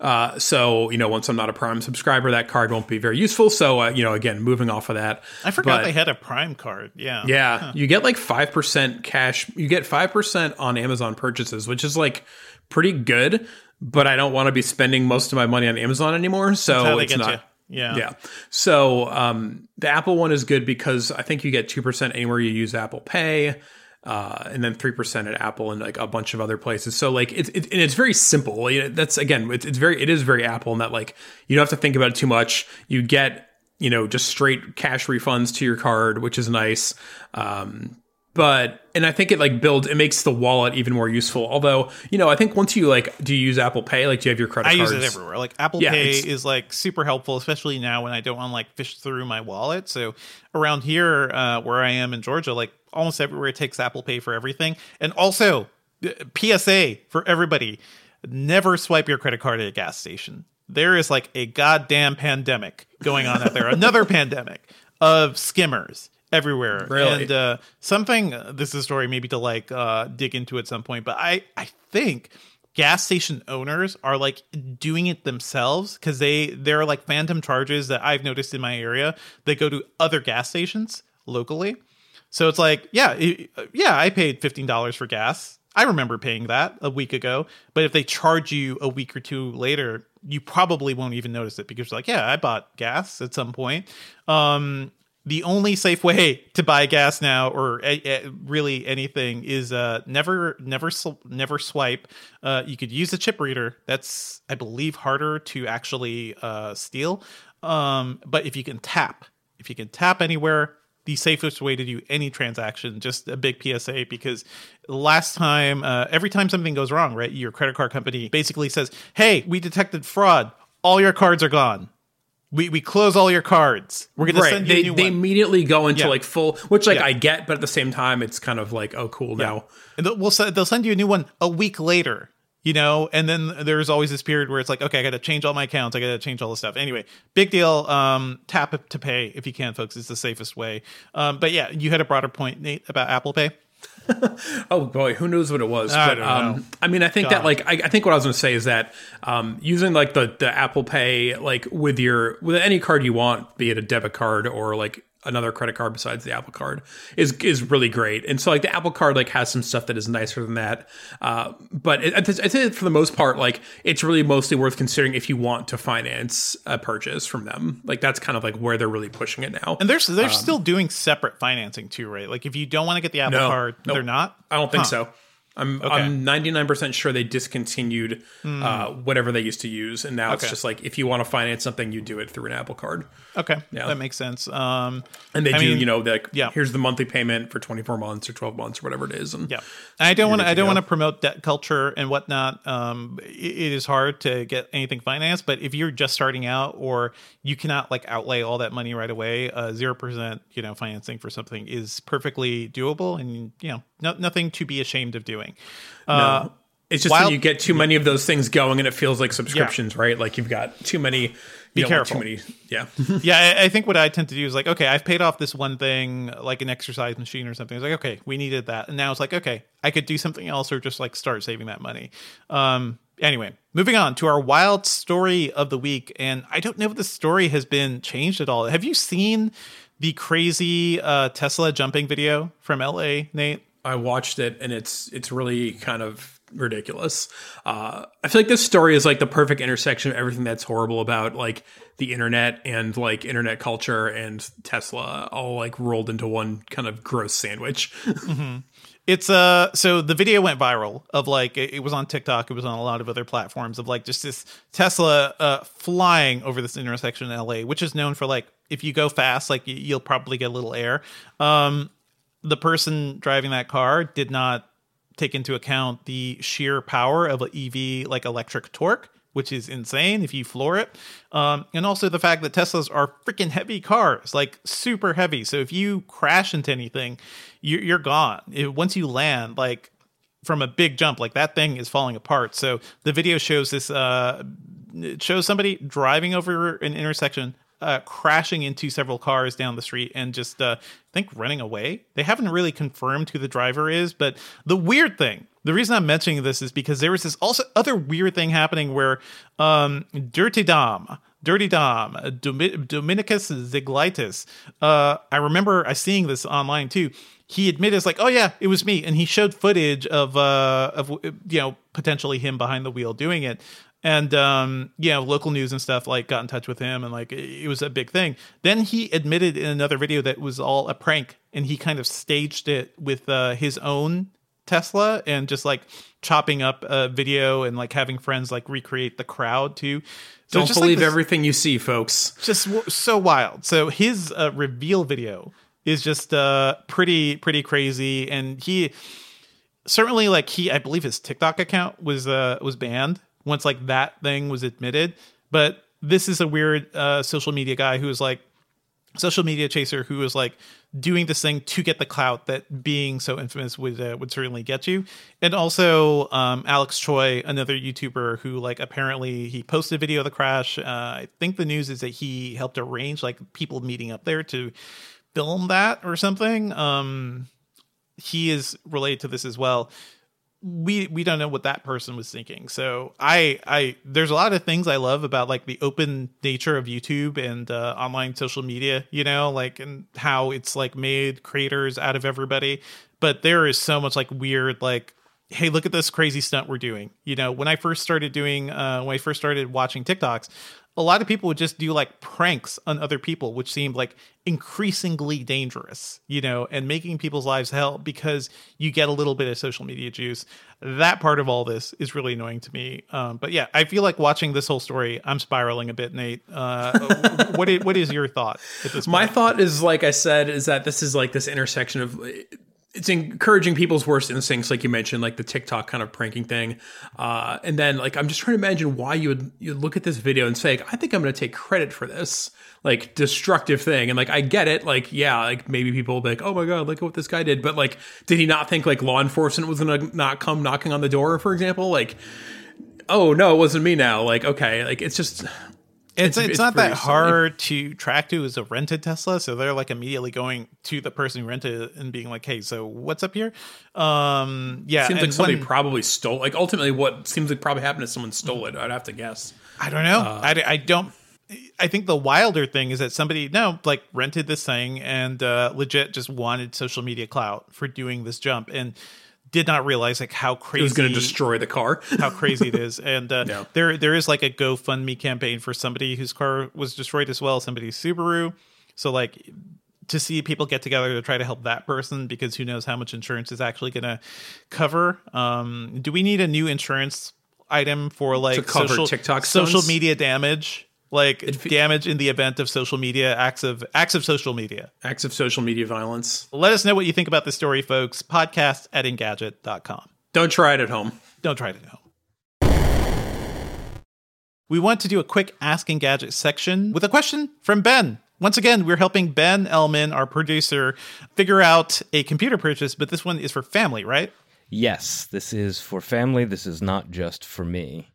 Uh, so you know, once I'm not a Prime subscriber, that card won't be very useful. So uh, you know, again, moving off of that. I forgot but, they had a Prime card. Yeah, yeah. Huh. You get like five percent cash. You get five percent on Amazon purchases, which is like pretty good. But I don't want to be spending most of my money on Amazon anymore. So it's not. You. Yeah. Yeah. So um, the Apple one is good because I think you get 2% anywhere you use Apple Pay uh, and then three percent at Apple and like a bunch of other places. So like it's it, and it's very simple. That's again, it's, it's very it is very Apple in that like you don't have to think about it too much. You get you know just straight cash refunds to your card, which is nice. Um, but and I think it like builds it makes the wallet even more useful. Although you know I think once you like do you use Apple Pay like do you have your credit? I cards? use it everywhere. Like Apple yeah, Pay is like super helpful, especially now when I don't want to like fish through my wallet. So around here uh, where I am in Georgia, like almost everywhere it takes Apple Pay for everything. And also uh, PSA for everybody: never swipe your credit card at a gas station. There is like a goddamn pandemic going on out there. [LAUGHS] Another pandemic of skimmers everywhere. Really? And uh, something uh, this is a story maybe to like uh, dig into at some point, but I I think gas station owners are like doing it themselves because they there are like phantom charges that I've noticed in my area that go to other gas stations locally. So it's like, yeah, yeah, I paid fifteen dollars for gas. I remember paying that a week ago, but if they charge you a week or two later, you probably won't even notice it because like, yeah, I bought gas at some point. Um, the only safe way [LAUGHS] to buy gas now or a, a, really anything is uh, never never never swipe uh, you could use a chip reader that's i believe harder to actually uh, steal um, but if you can tap if you can tap anywhere the safest way to do any transaction. Just a big PSA because last time, uh, every time something goes wrong, right, your credit card company basically says, "Hey, we detected fraud. All your cards are gone." We, we close all your cards. We're gonna right. send you they, a new they immediately go into Yeah. like full, which like Yeah. I get, but at the same time, it's kind of like, oh, cool. Now, And they'll, we'll, they'll send you a new one a week later, you know, and then there's always this period where it's like, okay, I got to change all my accounts. I got to change all this stuff. Anyway, big deal. Um, tap to pay if you can, folks. It's the safest way. Um, but yeah, you had a broader point, Nate, about Apple Pay. [LAUGHS] Oh boy, who knows what it was? I but um, know. I mean, I think God. that like I, I think what I was going to say is that um, using like the the Apple Pay like with your with any card you want, be it a debit card or like another credit card besides the Apple Card, is is really great. And so like the Apple Card like has some stuff that is nicer than that. Uh, but it, I'd I'd say for the most part, like it's really mostly worth considering if you want to finance a purchase from them. Like that's kind of like where they're really pushing it now. And they're, they're still doing separate financing too, right? Like if you don't want to get the Apple No. card, Nope. they're not. I don't think Huh. so. I'm Okay. I'm 99% sure they discontinued uh, whatever they used to use, and now it's just like if you want to finance something, you do it through an Apple Card, Okay, Yeah. that makes sense. Um, and they I do mean, you know like yeah. here's the monthly payment for 24 months or 12 months or whatever it is, and Yeah, I don't want to. I don't want to promote debt culture and whatnot. Um, it, it is hard to get anything financed, but if you're just starting out or you cannot like outlay all that money right away, zero percent, you know, financing for something is perfectly doable, and you know, no, nothing to be ashamed of doing. Uh, It's just Wild- when you get too many of those things going, and it feels like subscriptions, right? Like you've got too many. You careful. Too many. Yeah. [LAUGHS] yeah, I, I think what I tend to do is like, okay, I've paid off this one thing, like an exercise machine or something. It's like, okay, we needed that, and now it's like, okay, I could do something else or just like start saving that money. Um, anyway, moving on to our wild story of the week, and I don't know if the story has been changed at all. Have you seen the crazy uh, Tesla jumping video from LA, Nate? I watched it and it's it's really kind of ridiculous. Uh, I feel like this story is like the perfect intersection of everything that's horrible about like the internet and like internet culture and Tesla all like rolled into one kind of gross sandwich. It's uh so the video went viral of like it, it was on TikTok, it was on a lot of other platforms of like just this Tesla uh flying over this intersection in LA, which is known for like if you go fast, like you'll probably get a little air. Um the person driving that car did not take into account the sheer power of an EV like electric torque, which is insane if you floor it. Um, and also the fact that Teslas are freaking heavy cars, like super heavy. So if you crash into anything, you're, you're gone. It- once you land, like from a big jump, like that thing is falling apart. So the video shows this, uh, it shows somebody driving over an intersection, uh, crashing into several cars down the street and just, uh, I think running away. They haven't really confirmed who the driver is, but the weird thing, the reason I'm mentioning this is because there was this also other weird thing happening where, um, Dirty Dom, Dirty Dom, uh, Dominykas Zeglaitis. Uh, I remember I seeing this online too. He admitted it's like, oh yeah, it was me, and he showed footage of uh of you know potentially him behind the wheel doing it. And um, you know, local news and stuff like got in touch with him, and like it was a big thing. Then he admitted in another video that it was all a prank, and he kind of staged it with uh, his own Tesla and just like chopping up a video and like having friends like recreate the crowd too. So Don't just, like, believe this- everything you see, folks. just w- so wild. So his uh, reveal video is just uh pretty pretty crazy and he certainly like he I believe his TikTok account was uh was banned once like that thing was admitted, but this is a weird uh social media guy who is like social media chaser who was like doing this thing to get the clout that being so infamous would uh, would certainly get you. And also um, alex choi another youtuber who like apparently he posted a video of the crash. Uh, i think the news is that he helped arrange like people meeting up there to film that or something. Um he is related to this as well we we don't know what that person was thinking so i i there's a lot of things i love about like the open nature of youtube and uh, online social media you know like and how it's like made creators out of everybody but there is so much like weird like hey, look at this crazy stunt we're doing. You know, when I first started doing, uh, when I first started watching TikToks, a lot of people would just do like pranks on other people, which seemed like increasingly dangerous, you know, and making people's lives hell because you get a little bit of social media juice. That part of all this is really annoying to me. Um, but yeah, I feel like watching this whole story, I'm spiraling a bit, Nate. Uh, [LAUGHS] what, is, what is your thought at this My thought is, like I said, is that this is like this intersection of it's encouraging people's worst instincts, like you mentioned, like the TikTok kind of pranking thing. Uh, and then, like, I'm just trying to imagine why you would you look at this video and say, I think I'm going to take credit for this, like, destructive thing. And like, I get it. Like, yeah, like maybe people will be like, oh my god, look at what this guy did. But like, did he not think like law enforcement was going to not come knocking on the door, for example? Like, oh no, it wasn't me now. Like, okay, like it's just It's, it's, it's not that hard to track to as a rented Tesla, so they're like immediately going to the person who rented it and being like, "Hey, so what's up here?" Um, yeah, seems like somebody when- probably stole. Like, ultimately, what seems like probably happened is someone stole it. I'd have to guess. I don't know. Uh, I, I don't. I think the wilder thing is that somebody no like rented this thing and uh, legit just wanted social media clout for doing this jump and did not realize like how crazy It was going to destroy the car. [LAUGHS] how crazy it is. And uh, there there is like a GoFundMe campaign for somebody whose car was destroyed as well, somebody's Subaru. So like to see people get together to try to help that person because who knows how much insurance is actually going to cover. Um, do we need a new insurance item for like social, TikTok social stunts? media damage? Like damage in the event of social media acts of acts of social media. Acts of social media violence. Let us know what you think about the story, folks. Podcast at engadget.com. Don't try it at home. Don't try it at home. We want to do a quick Ask Engadget section with a question from Ben. Once again, we're helping Ben Elman, our producer, figure out a computer purchase, but this one is for family, right? Yes, this is for family. This is not just for me.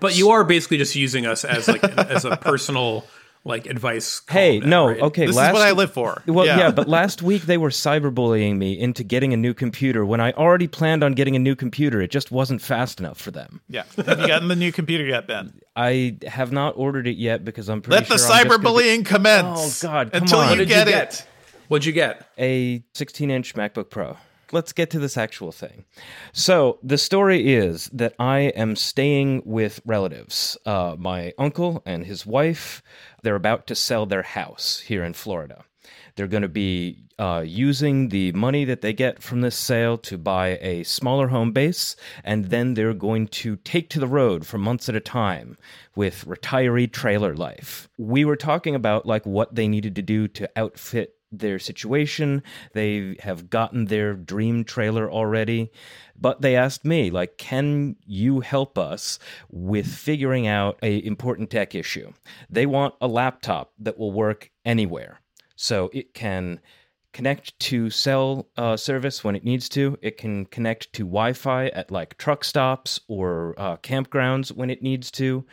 But you are basically just using us as like as a personal like advice. Hey, column, no, right? okay. This last, is what I live for. Well, yeah. but last week they were cyberbullying me into getting a new computer when I already planned on getting a new computer. It just wasn't fast enough for them. yeah. Have you gotten the new computer yet, Ben? I have not ordered it yet because I'm pretty Let the sure I'm be- cyberbullying commence. Oh, God, come Until on. you What did get you it. get? What'd you get? a 16 inch MacBook Pro. Let's get to this actual thing. So, the story is that I am staying with relatives. Uh, my uncle and his wife, they're about to sell their house here in Florida. They're going to be uh, using the money that they get from this sale to buy a smaller home base, and then they're going to take to the road for months at a time with retiree trailer life. We were talking about like what they needed to do to outfit their situation. They have gotten their dream trailer already, but they asked me like can you help us with figuring out a important tech issue? They want a laptop that will work anywhere. So it can connect to cell uh, service when it needs to. It can connect to Wi Fi at like truck stops or uh, campgrounds when it needs to.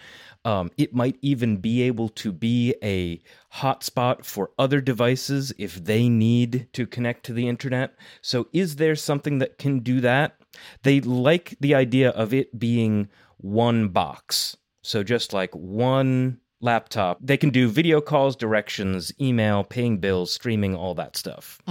Um, it might even be able to be a hotspot for other devices if they need to connect to the internet. So, is there something that can do that? They like the idea of it being one box. So, just like one laptop, they can do video calls, directions, email, paying bills, streaming, all that stuff.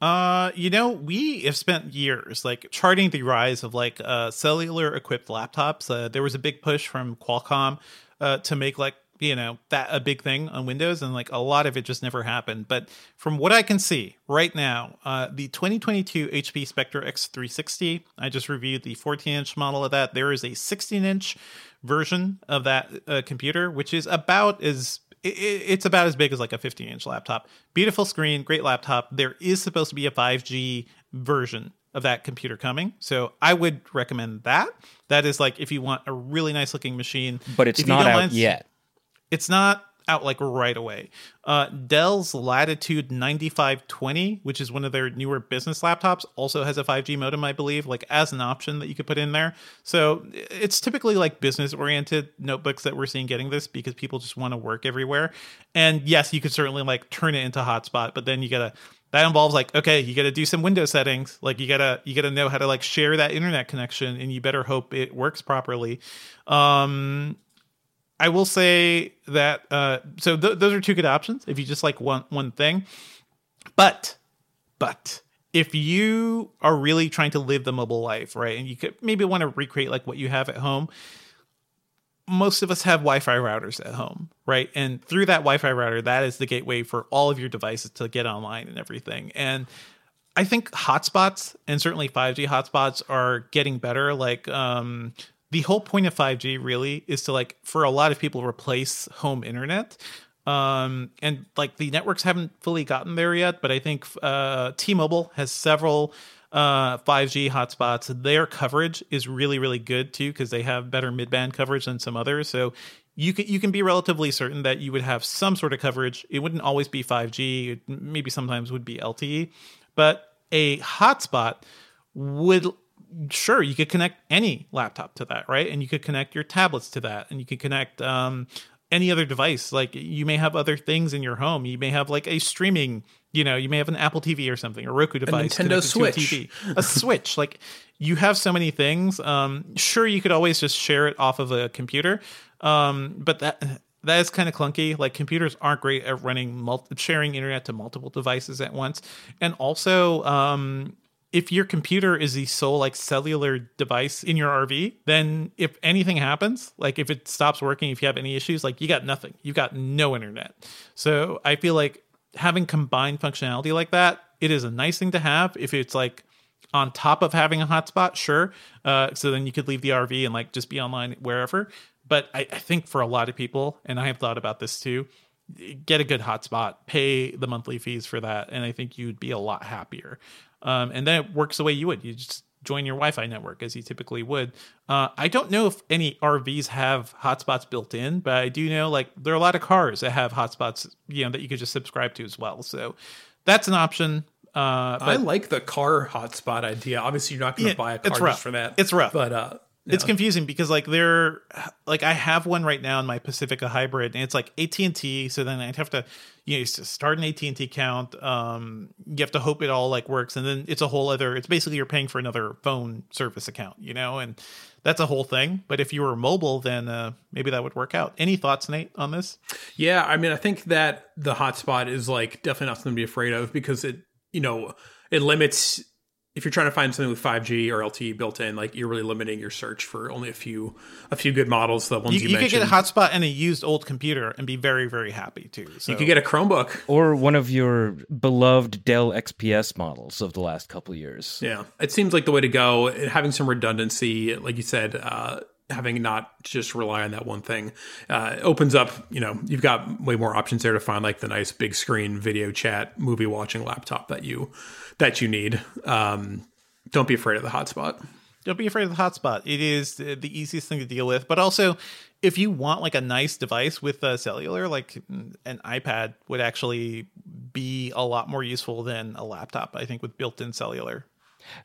Uh, you know, we have spent years like charting the rise of like uh cellular equipped laptops. Uh, there was a big push from Qualcomm uh to make like you know that a big thing on Windows, and like a lot of it just never happened. But from what I can see right now, uh, the 2022 HP Spectre X360, I just reviewed the 14 inch model of that. There is a 16 inch version of that uh, computer, which is about as it, it- it's about as big as like a 15 inch laptop. Beautiful screen, great laptop. There is supposed to be a 5G version of that computer coming. So I would recommend that. That is like if you want a really nice looking machine. But it's not out yet. It's not out like right away. Uh, Dell's Latitude 9520, which is one of their newer business laptops, also has a 5G modem, I believe, like as an option that you could put in there. So it's typically like business oriented notebooks that we're seeing getting this because people just want to work everywhere. And yes, you could certainly like turn it into hotspot, but then you gotta that involves like okay you got to do some window settings like you gotta you gotta know how to like share that internet connection and you better hope it works properly um I will say that uh, so th- those are two good options if you just like one one thing, but but if you are really trying to live the mobile life, right, and you could maybe want to recreate like what you have at home, most of us have Wi-Fi routers at home, right? And through that Wi-Fi router, that is the gateway for all of your devices to get online and everything. And I think hotspots and certainly 5G hotspots are getting better. Like um, the whole point of 5G really is to like for a lot of people replace home internet. Um, and like the networks haven't fully gotten there yet, but I think uh, T-Mobile has several uh, 5G hotspots. Their coverage is really, really good too because they have better mid-band coverage than some others. So you can you can be relatively certain that you would have some sort of coverage. It wouldn't always be 5G. It maybe sometimes would be LTE, but a hotspot would sure you could connect any laptop to that, right? And you could connect your tablets to that, and you could connect um, any other device. Like you may have other things in your home. You may have like a streaming you know, you may have an Apple TV or something, a Roku device, a Nintendo Switch, a, a Switch. [LAUGHS] Like you have so many things. Um, sure, you could always just share it off of a computer, um, but that that is kind of clunky. Like computers aren't great at running multi- sharing internet to multiple devices at once, and also. Um, if your computer is the sole like cellular device in your RV, then if anything happens, like if it stops working, if you have any issues, like you got nothing. You got no internet. So I feel like having combined functionality like that, it is a nice thing to have. If it's like on top of having a hotspot, sure. Uh, so then you could leave the RV and like just be online wherever. But I, I think for a lot of people, and I have thought about this too, get a good hotspot, pay the monthly fees for that, and I think you'd be a lot happier. Um, and then it works the way you would. You just join your Wi-Fi network as you typically would. Uh, I don't know if any RVs have hotspots built in, but I do know like there are a lot of cars that have hotspots, you know, that you could just subscribe to as well. So that's an option. Uh, I like the car hotspot idea. Obviously, you're not going to Yeah, buy a car just for that. It's rough. but uh, it's confusing because like they're like I have one right now in my Pacifica hybrid and it's like AT&T so then I'd have to you know you start an AT&T account um you have to hope it all like works and then it's a whole other it's basically you're paying for another phone service account you know and that's a whole thing but if you were mobile then uh maybe that would work out any thoughts Nate on this Yeah, I mean, I think that the hotspot is like definitely not something to be afraid of because it, you know, it limits. If you're trying to find something with 5G or LTE built in, like you're really limiting your search for only a few, a few good models. The ones you, you, you could get a hotspot and a used old computer and be very very happy too so you could get a Chromebook. Or one of your beloved Dell XPS models of the last couple of years. Yeah, it seems like the way to go. Having some redundancy, like you said, uh, having not just rely on that one thing uh, opens up. You know, you've got way more options there to find like the nice big screen video chat, movie watching laptop that you that you need. Um, don't be afraid of the hotspot. don't be afraid of the hotspot. It is the the easiest thing to deal with. But also, if you want like a nice device with a cellular, like an iPad would actually be a lot more useful than a laptop. I think with built-in cellular.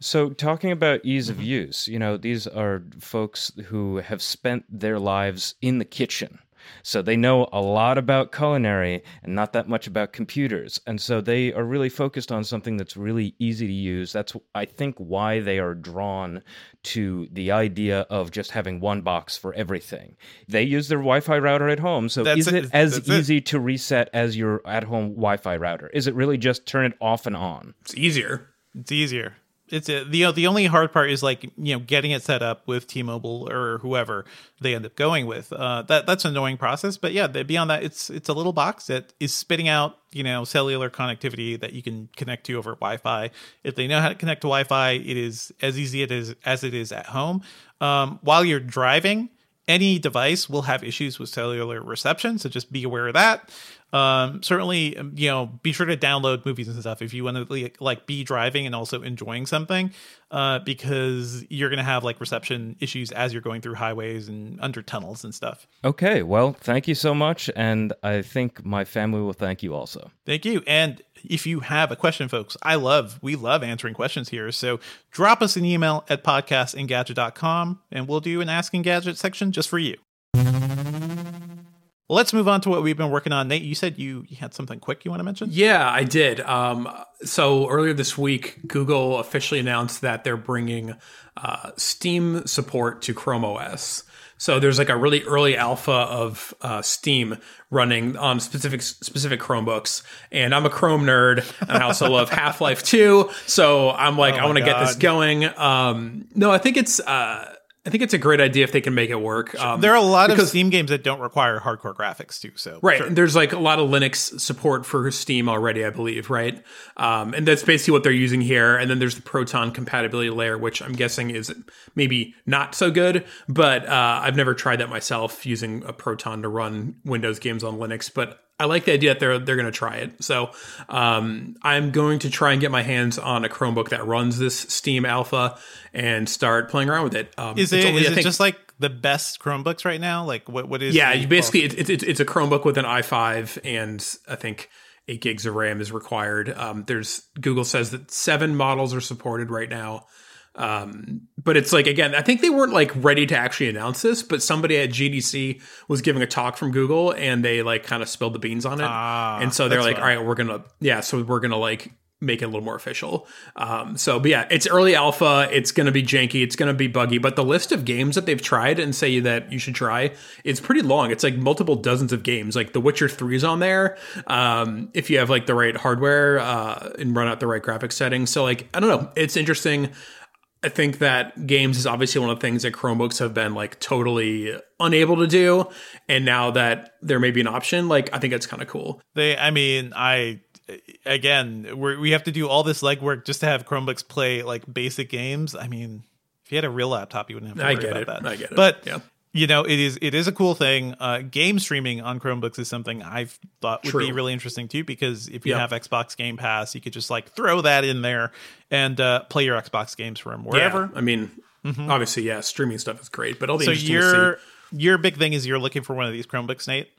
So, talking about ease of use, you know, these are folks who have spent their lives in the kitchen. So, they know a lot about culinary and not that much about computers. And so, they are really focused on something that's really easy to use. That's, I think, why they are drawn to the idea of just having one box for everything. They use their Wi Fi router at home. So, That's is it. it as That's it. easy to reset as your at home Wi Fi router? Is it really just turn it off and on? It's easier. It's easier. It's a, the the only hard part is like you know getting it set up with T-Mobile or whoever they end up going with. Uh, that that's an annoying process, but yeah, beyond that, it's it's a little box that is spitting out you know cellular connectivity that you can connect to over Wi-Fi. If they know how to connect to Wi-Fi, it is as easy it is as it is at home. Um, while you're driving, any device will have issues with cellular reception, so just be aware of that. Um, certainly, um, you know, be sure to download movies and stuff if you want to like, like be driving and also enjoying something, uh, because you're gonna have like reception issues as you're going through highways and under tunnels and stuff. Okay, well, thank you so much. And I think my family will thank you also. Thank you. And if you have a question, folks, I love, we love answering questions here. So drop us an email at podcastengadget.com and we'll do an Ask Gadget section just for you. Let's move on to what we've been working on. Nate, you said you, you had something quick you want to mention? Yeah, I did. Um, so earlier this week, Google officially announced that they're bringing uh, Steam support to Chrome OS. So there's like a really early alpha of uh, Steam running on specific specific Chromebooks, and I'm a Chrome nerd, and I also love [LAUGHS] Half Life 2. So I'm like, Oh I want to get this going. Um, no, I think it's. Uh, I think it's a great idea if they can make it work. Um, There are a lot of Steam games that don't require hardcore graphics too. So Right. sure. and There's like a lot of Linux support for Steam already, I believe, right? Um, and that's basically what they're using here. And then there's the Proton compatibility layer, which I'm guessing is maybe not so good, but uh, I've never tried that myself using a Proton to run Windows games on Linux. But I like the idea that they're they're going to try it. So um, I'm going to try and get my hands on a Chromebook that runs this Steam Alpha and start playing around with it. Um, Is it, only, is I it just like the best Chromebooks right now? Like what what is? yeah, the you basically it's, it's it's a Chromebook with an i5 and I think eight gigs of RAM is required. Um, there's Google says that seven models are supported right now. Um, but it's like again, I think they weren't like ready to actually announce this, but somebody at GDC was giving a talk from Google and they like kind of spilled the beans on it. Ah, and so they're like, all right, we're gonna yeah, so we're gonna like make it a little more official. Um, so but yeah, it's early alpha, it's gonna be janky, it's gonna be buggy, but the list of games that they've tried and say that you should try, it's pretty long. It's like multiple dozens of games. Like The Witcher 3 is on there. Um, if you have like the right hardware uh, and run out the right graphics settings. So like I don't know, it's interesting. I think that games is obviously one of the things that Chromebooks have been like totally unable to do. And now that there may be an option, like I think it's kind of cool. They, I mean, I again, we we have to do all this legwork just to have Chromebooks play like basic games. I mean, if you had a real laptop, you wouldn't have to I worry get about it. that. I get it. But Yeah. You know, it is it is a cool thing. Uh, game streaming on Chromebooks is something I've thought would be really interesting too, because if you Yeah. have Xbox Game Pass, you could just like throw that in there and uh, play your Xbox games from wherever. Yeah, I mean, obviously, yeah, streaming stuff is great, but it'll be So your see. your big thing is you're looking for one of these Chromebooks, Nate.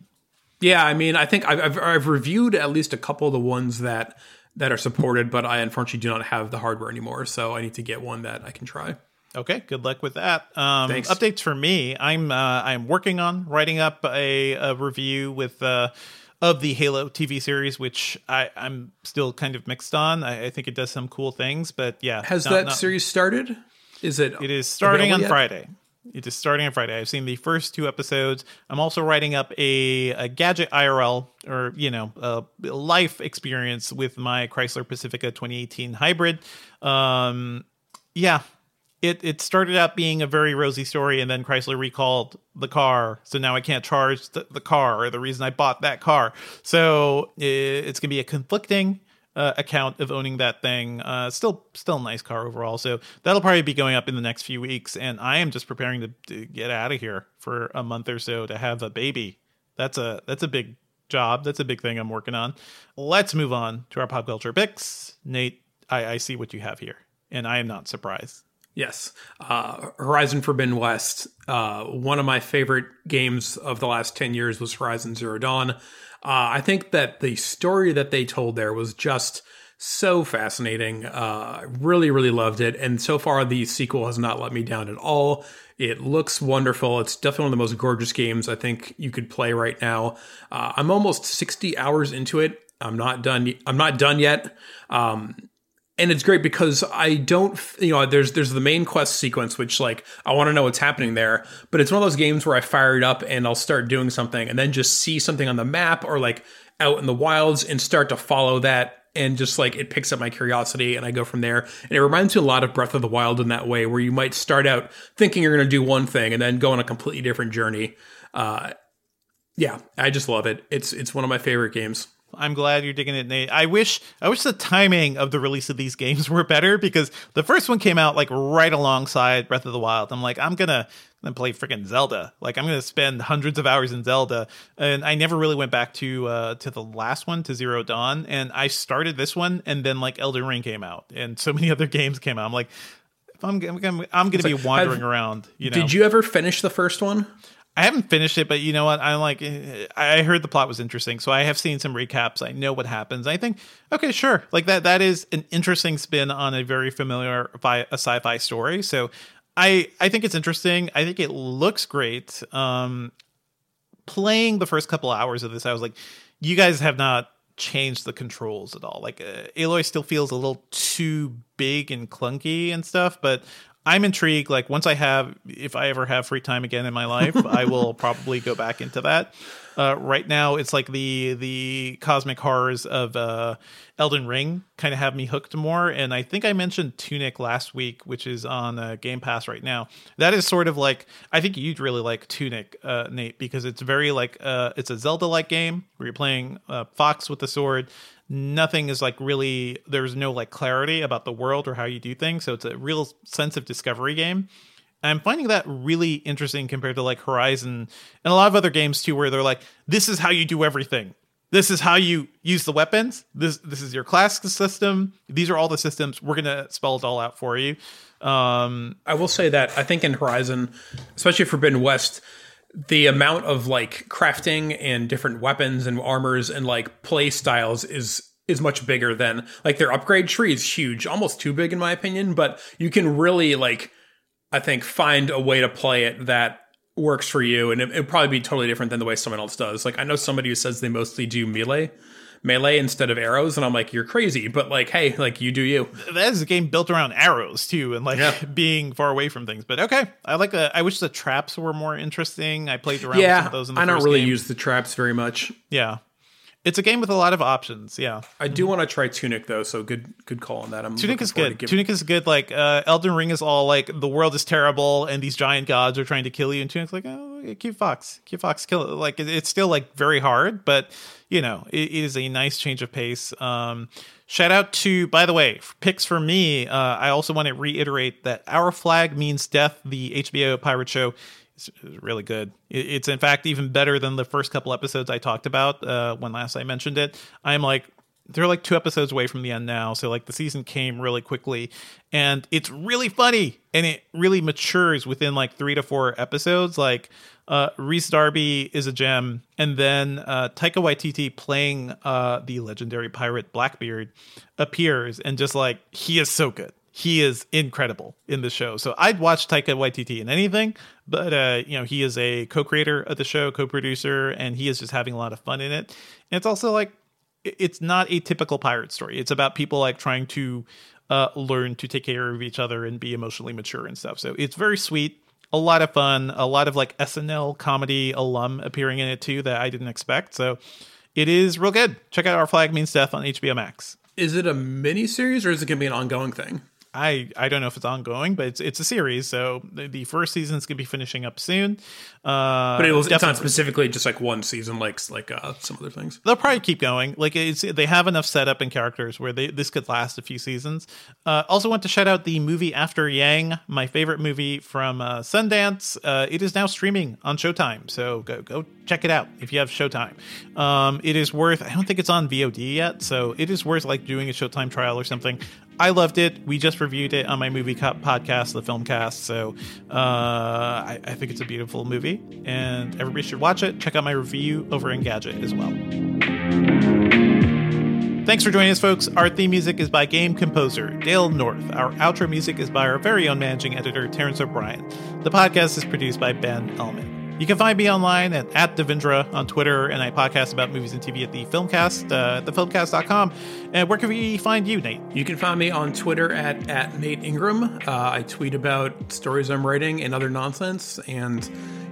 Yeah, I mean, I think I've, I've I've reviewed at least a couple of the ones that that are supported, but I unfortunately do not have the hardware anymore, so I need to get one that I can try. Okay, good luck with that. Um, Thanks. Updates for me. I'm uh, I'm working on writing up a, a review with uh, of the Halo TV series, which I, I'm still kind of mixed on. I, I think it does some cool things, but yeah, Has not- that not- series started? Is it? It is starting on yet? Friday. It is starting on Friday. I've seen the first two episodes. I'm also writing up a, a gadget IRL or you know a life experience with my Chrysler Pacifica 2018 hybrid. Um, yeah, it it started out being a very rosy story, and then Chrysler recalled the car, so now I can't charge the, the car or the reason I bought that car. So i- it's gonna be a conflicting uh, account of owning that thing. Uh, still, still a nice car overall. So that'll probably be going up in the next few weeks, and I am just preparing to, to get out of here for a month or so to have a baby. That's a that's a big job. That's a big thing I'm working on. Let's move on to our pop culture picks. Nate, I, I see what you have here, and I am not surprised. Yes. Uh, Horizon Forbidden West. Uh, one of my favorite games of the last 10 years was Horizon Zero Dawn. Uh, I think that the story that they told there was just so fascinating. Uh, really, really loved it. And so far, the sequel has not let me down at all. It looks wonderful. It's definitely one of the most gorgeous games I think you could play right now. Uh, I'm almost 60 hours into it. I'm not done. I'm not done yet. Um, and it's great because I don't, you know, there's there's the main quest sequence, which like I want to know what's happening there, but it's one of those games where I fire it up and I'll start doing something, and then just see something on the map or like out in the wilds and start to follow that, and just like it picks up my curiosity, and I go from there. And it reminds me a lot of Breath of the Wild in that way, where you might start out thinking you're going to do one thing and then go on a completely different journey. Uh, yeah, I just love it. It's it's one of my favorite games. I'm glad you're digging it, Nate. I wish I wish the timing of the release of these games were better because the first one came out like right alongside Breath of the Wild. I'm like, I'm gonna, gonna play freaking Zelda. Like I'm gonna spend hundreds of hours in Zelda, and I never really went back to uh, to the last one, to Zero Dawn. And I started this one, and then like Elden Ring came out, and so many [LAUGHS] other games came out. I'm like, I'm I'm, gonna- I'm gonna be like, wandering have- around. You know, Did you ever finish the first one? I haven't finished it, but you know what? I'm like, I heard the plot was interesting, so I have seen some recaps. I know what happens. I think, okay, sure, like that. That is an interesting spin on a very familiar fi- a sci-fi story. So, I I think it's interesting. I think it looks great. Um, playing the first couple hours of this, I was like, you guys have not changed the controls at all. Like uh, Aloy still feels a little too big and clunky and stuff, but I'm intrigued. Like once I have, if I ever have free time again in my life, [LAUGHS] I will probably go back into that. Uh, right now, it's like the the cosmic horrors of uh, Elden Ring kind of have me hooked more. And I think I mentioned Tunic last week, which is on uh, Game Pass right now. That is sort of like I think you'd really like Tunic, uh, Nate, because it's very like uh, it's a Zelda like game where you're playing uh, Fox with the sword nothing is like really there's no like clarity about the world or how you do things so it's a real sense of discovery game. I'm finding that really interesting compared to like horizon and a lot of other games too where they're like this is how you do everything. This is how you use the weapons. This this is your class system. These are all the systems. We're gonna spell it all out for you. Um I will say that I think in Horizon, especially Forbidden West, the amount of like crafting and different weapons and armors and like play styles is is much bigger than like their upgrade tree is huge, almost too big in my opinion, but you can really like I think find a way to play it that works for you and it, it'd probably be totally different than the way someone else does. Like I know somebody who says they mostly do melee melee instead of arrows and I'm like you're crazy, but like hey, like you do you. that is a game built around arrows too and like Yeah. [LAUGHS] being far away from things but okay i like the i wish the traps were more interesting i played around with Yeah, of those in the I don't really game. use the traps very much. yeah it's a game with a lot of options yeah I do want to try Tunic though, so good good call on that. I'm Tunic is good. Tunic is good. Like uh, Elden Ring is all like the world is terrible and these giant gods are trying to kill you. And Tunic's like, oh, cute fox, cute fox, kill it. Like it's still like very hard, but you know it, it is a nice change of pace. Um, shout out to by the way picks for me. Uh, I also want to reiterate that Our Flag Means Death, the HBO pirate show. Is Really good. It's in fact even better than the first couple episodes I talked about uh, when last I mentioned it. I'm like they're like two episodes away from the end now so like the season came really quickly and it's really funny and it really matures within like three to four episodes like uh Rhys Darby is a gem and then uh taika waititi playing uh the legendary pirate blackbeard appears and just like he is so good he is incredible in the show. So I'd watch Taika Waititi in anything, but uh, you know, he is a co-creator of the show, co-producer, and he is just having a lot of fun in it. And it's also like it's not a typical pirate story. It's about people like trying to uh, learn to take care of each other and be emotionally mature and stuff. So it's very sweet, a lot of fun, a lot of like SNL comedy alum appearing in it too that I didn't expect. So it is real good. Check out Our Flag Means Death on HBO Max. Is it a mini series or is it going to be an ongoing thing? I I don't know if it's ongoing, but it's it's a series. So the, the first season is gonna be finishing up soon. Uh, But it was, it's not specifically just like one season, like like uh, some other things. They'll probably keep going. Like it's they have enough setup and characters where they this could last a few seasons. Uh, also want to shout out the movie After Yang, my favorite movie from uh, Sundance. Uh, it is now streaming on Showtime, so go go check it out if you have Showtime. Um, it is worth. I don't think it's on VOD yet, so it is worth like doing a Showtime trial or something. I loved it. We just reviewed it on my movie co- podcast, the Filmcast. So uh, I, I think it's a beautiful movie, and everybody should watch it. Check out my review over Engadget as well. Thanks for joining us, folks. Our theme music is by game composer Dale North. Our outro music is by our very own managing editor, Terrence O'Brien. The podcast is produced by Ben Ellman. You can find me online at, at Devindra on Twitter, and I podcast about movies and TV at the Filmcast, uh, at thefilmcast.com. And where can we find you, Nate? You can find me on Twitter at, at Nate Ingraham. Uh, I tweet about stories I'm writing and other nonsense, and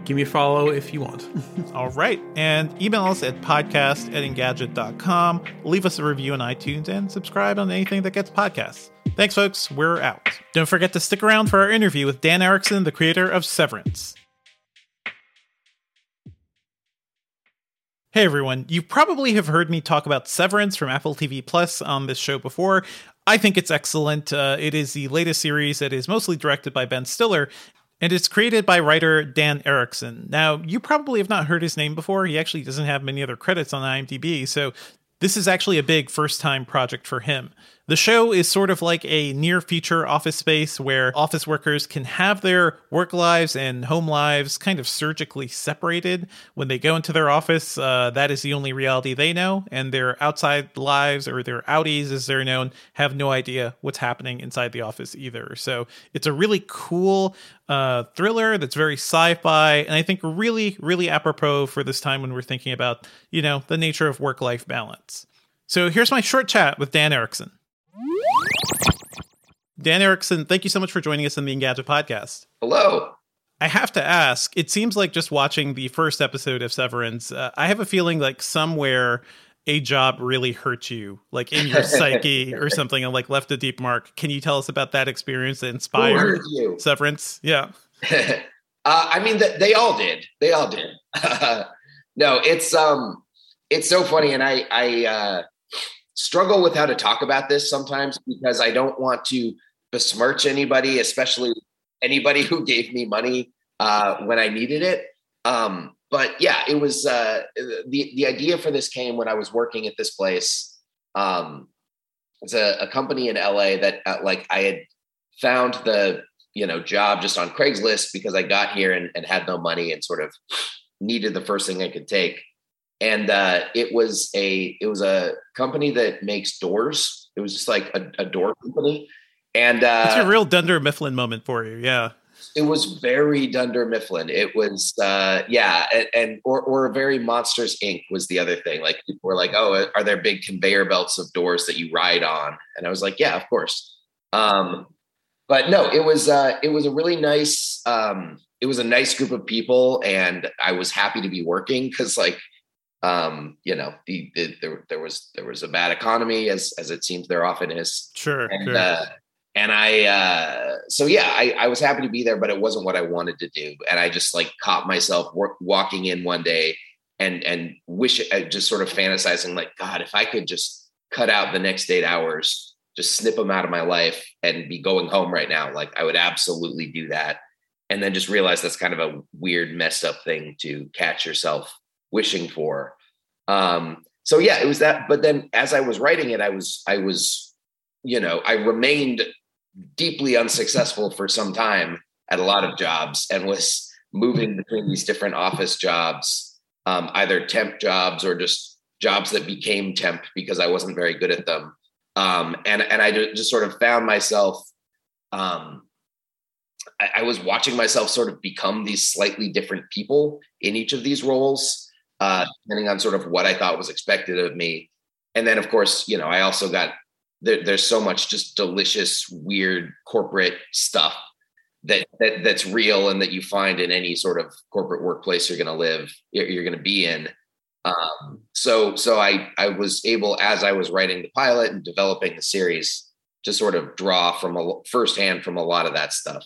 give me a follow if you want. [LAUGHS] All right. And email us at podcast at engadget.com. Leave us a review on iTunes and subscribe on anything that gets podcasts. Thanks, folks. We're out. Don't forget to stick around for our interview with Dan Erickson, the creator of Severance. Hey everyone, you probably have heard me talk about Severance from Apple TV Plus on this show before. I think it's excellent. Uh, it is the latest series that is mostly directed by Ben Stiller, and it's created by writer Dan Erickson. Now, you probably have not heard his name before. He actually doesn't have many other credits on IMDb, so this is actually a big first time project for him. The show is sort of like a near future office space where office workers can have their work lives and home lives kind of surgically separated. When they go into their office, uh, that is the only reality they know, and their outside lives or their outies, as they're known, have no idea what's happening inside the office either. So it's a really cool uh, thriller that's very sci-fi, and I think really, really apropos for this time when we're thinking about, you know, the nature of work-life balance. So here's my short chat with Dan Erickson. Dan Erickson, thank you so much for joining us on the Engadget podcast. Hello. I have to ask, it seems like just watching the first episode of Severance, uh, I have a feeling like somewhere a job really hurt you, like in your psyche [LAUGHS] or something, and like left a deep mark. Can you tell us about that experience that inspired Severance? Yeah. [LAUGHS] uh, I mean, they all did. They all did. [LAUGHS] no, it's um, it's so funny, and I I uh, struggle with how to talk about this sometimes because I don't want to besmirch anybody, especially anybody [LAUGHS] who gave me money uh, when I needed it. Um, but yeah, it was uh, the the idea for this came when I was working at this place. Um, it's a, a company in LA that uh, like I had found the you know job just on Craigslist because I got here and, and had no money and sort of needed the first thing I could take and uh, it was a it was a company that makes doors. It was just like a, a door company, and uh, it's a real Dunder Mifflin moment for you, yeah. It was very Dunder Mifflin. It was, uh, yeah, and, and or or very Monsters Inc. was the other thing. Like people were like, "Oh, are there big conveyor belts of doors that you ride on?" And I was like, "Yeah, of course." Um, but no, it was uh, it was a really nice um, it was a nice group of people, and I was happy to be working because like um, you know, the, the, there there was there was a bad economy as as it seems there often is. Sure. And sure. Uh, and I uh, so yeah, I, I was happy to be there, but it wasn't what I wanted to do. And I just like caught myself work, walking in one day and and wish uh, just sort of fantasizing like God, if I could just cut out the next eight hours, just snip them out of my life and be going home right now, like I would absolutely do that. And then just realize that's kind of a weird, messed up thing to catch yourself wishing for. Um, so yeah, it was that. But then as I was writing it, I was, I was, you know, I remained deeply unsuccessful for some time at a lot of jobs and was moving between these different office jobs, um, either temp jobs or just jobs that became temp because I wasn't very good at them. Um, and and I just sort of found myself um, I, I, was watching myself sort of become these slightly different people in each of these roles uh, depending on sort of what I thought was expected of me. And then, of course, you know, I also got there, there's so much just delicious, weird corporate stuff that, that that's real and that you find in any sort of corporate workplace you're going to live, you're going to be in. Um, so, so I I was able as I was writing the pilot and developing the series to sort of draw from a firsthand from a lot of that stuff.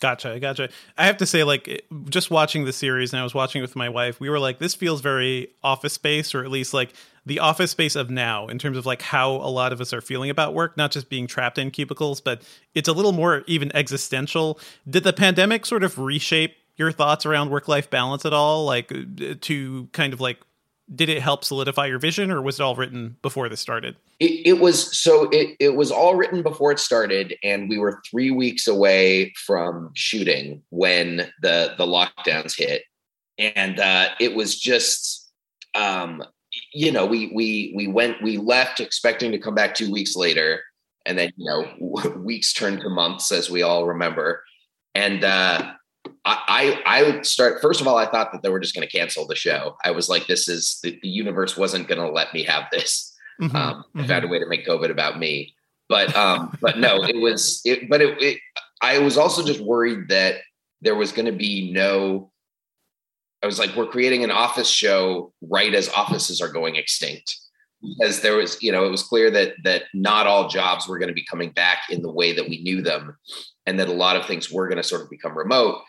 Gotcha, gotcha. I have to say, like, just watching the series, and I was watching it with my wife, we were like, this feels very office space, or at least like the office space of now, in terms of like how a lot of us are feeling about work, not just being trapped in cubicles, but it's a little more even existential. Did the pandemic sort of reshape your thoughts around work life balance at all? Like, uh, to kind of like did it help solidify your vision or was it all written before this started? It, it, was so it, it was all written before it started and we were three weeks away from shooting when the the lockdowns hit. And uh, it was just um, you know we we we went we left expecting to come back two weeks later and then you know [LAUGHS] weeks turned to months as we all remember. And uh, I, I would start first of all i thought that they were just going to cancel the show. I was like this is the, the universe wasn't going to let me have this mm-hmm, um, mm-hmm. i found a way to make covid about me. But um but no it was it but it, it i was also just worried that there was going to be no i was like we're creating an office show right as offices are going extinct. Because there was you know it was clear that that not all jobs were going to be coming back in the way that we knew them and that a lot of things were going to sort of become remote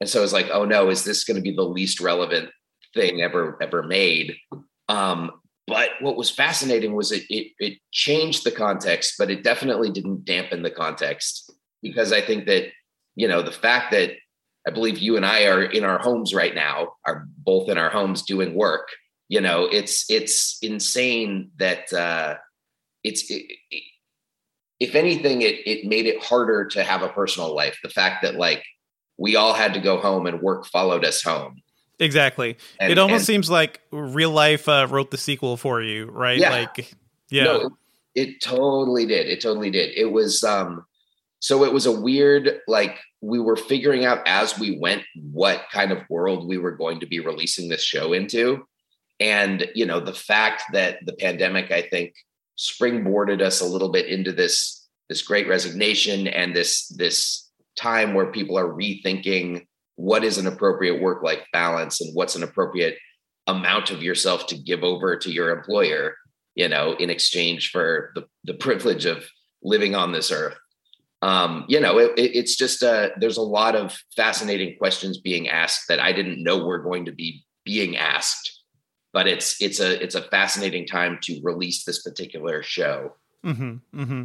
and so it's like, oh no, is this going to be the least relevant thing ever ever made? Um, but what was fascinating was it, it it changed the context, but it definitely didn't dampen the context because I think that you know the fact that I believe you and I are in our homes right now, are both in our homes doing work. You know, it's it's insane that uh, it's it, if anything, it it made it harder to have a personal life. The fact that like we all had to go home and work followed us home. Exactly. And- it almost and- seems like real life uh, wrote the sequel for you, right? Yeah. Like, yeah. No, it totally did. It totally did. It was um so it was a weird like we were figuring out as we went what kind of world we were going to be releasing this show into. And you know, the fact that the pandemic I think springboarded us a little bit into this this great resignation and this this time where people are rethinking what is an appropriate work life balance and what's an appropriate amount of yourself to give over to your employer you know in exchange for the, the privilege of living on this earth. Um, you know it, it- it's just uh, there's a lot of fascinating questions being asked that i didn't know were going to be being asked but it's it's a it's a fascinating time to release this particular show. Hmm hmm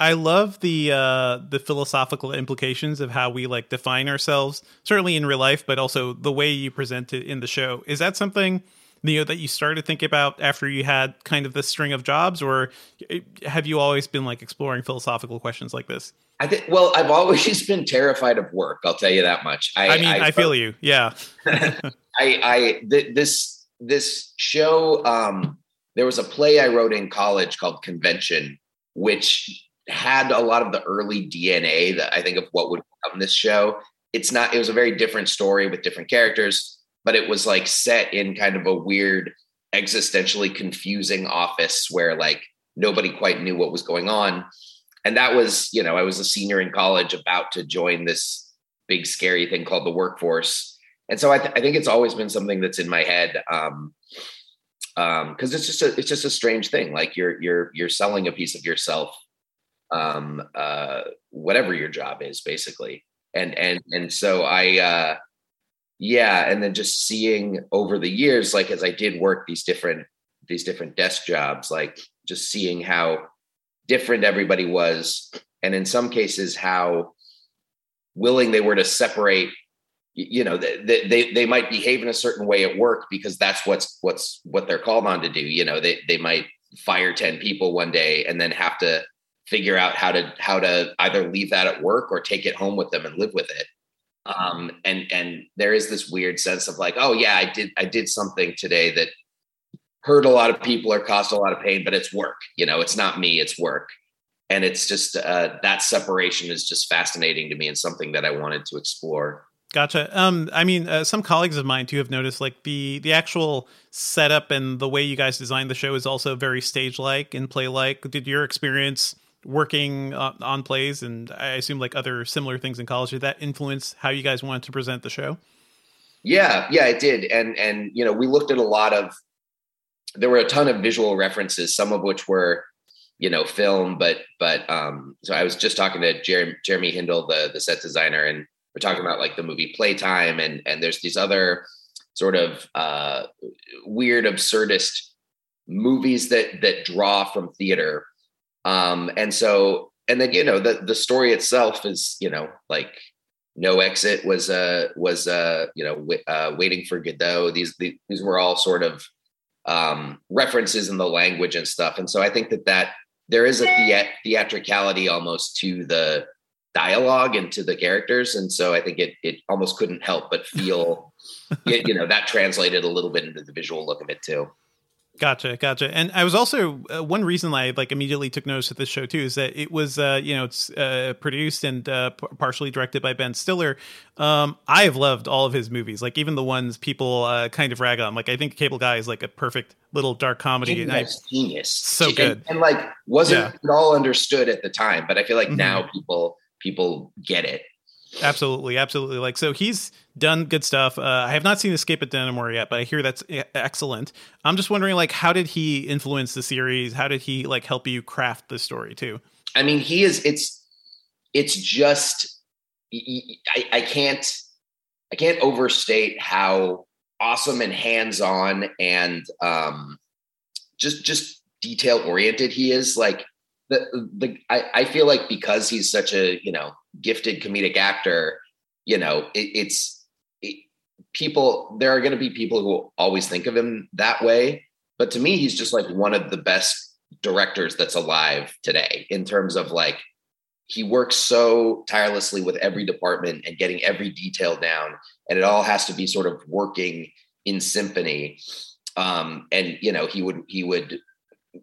I love the uh, the philosophical implications of how we like define ourselves, certainly in real life, but also the way you present it in the show. Is that something you know that you started to think about after you had kind of this string of jobs, or eh, have you always been like exploring philosophical questions like this? i think well i've always [LAUGHS] been terrified of work i'll tell you that much I, mean, I, feel you. Yeah. [LAUGHS] I, I th- this this show. Um, there was a play I wrote in college called Convention, which had a lot of the early DNA that I think of what would become this show. It's not. It was a very different story with different characters, but it was like set in kind of a weird, existentially confusing office where like nobody quite knew what was going on. And that was, you know, I was a senior in college about to join this big scary thing called the workforce and so I, th- I think it's always been something that's in my head um um because it's just a it's just a strange thing like you're you're you're selling a piece of yourself um uh whatever your job is basically. And and and so i uh yeah and then just seeing over the years like as i did work these different these different desk jobs like just seeing how different everybody was and in some cases how willing they were to separate you know they, they they might behave in a certain way at work because that's what's what's what they're called on to do. You know they they might fire 10 people one day and then have to figure out how to how to either leave that at work or take it home with them and live with it um and and there is this weird sense of like oh yeah i did i did something today that hurt a lot of people or caused a lot of pain but it's work you know it's not me it's work and it's just uh, that separation is just fascinating to me and something that I wanted to explore. Gotcha. Um, I mean, uh, some colleagues of mine too have noticed like the the actual setup and the way you guys designed the show is also very stage like and play like. Did your experience working on plays and I assume like other similar things in college did that influence how you guys wanted to present the show? Yeah, yeah, it did, and and you know we looked at a lot of. There were a ton of visual references, some of which were, you know, film, but but um. So I was just talking to Jeremy, Jeremy Hindle, the the set designer, and we're talking about like the movie Playtime, and and there's these other sort of uh, weird absurdist movies that that draw from theater um and so and then you know the the story itself is you know like no exit was uh was uh you know w- uh waiting for godot. These the, these were all sort of um references in the language and stuff. And so i think that that there is a thea- theatricality almost to the dialogue and to the characters. And so i think it it almost couldn't help but feel [LAUGHS] you you know that translated a little bit into the visual look of it too Gotcha, gotcha. And I was also uh, one reason I like immediately took notice of this show too is that it was uh, you know it's uh, produced and uh, p- partially directed by Ben Stiller. Um, I have loved all of his movies, like even the ones people uh, kind of rag on. Like I think Cable Guy is like a perfect little dark comedy. And I, Genius. So And- good. and, like wasn't Yeah. at all understood at the time, but I feel like Mhm. now people people get it. absolutely, absolutely. Like so, he's done good stuff. Uh, I have not seen Escape at Dannemora yet, but I hear that's excellent. I'm just wondering, like, how did he influence the series? How did he like help you craft the story too? I mean, he is. It's it's just I can't I can't overstate how awesome and hands on and um, just just detail oriented he is. Like the the I, I feel like because he's such a you know gifted comedic actor, you know it, it's it, people. There are going to be people who always think of him that way, but to me, he's just like one of the best directors that's alive today in terms of like he works so tirelessly with every department and getting every detail down and it all has to be sort of working in symphony um, and you know he would he would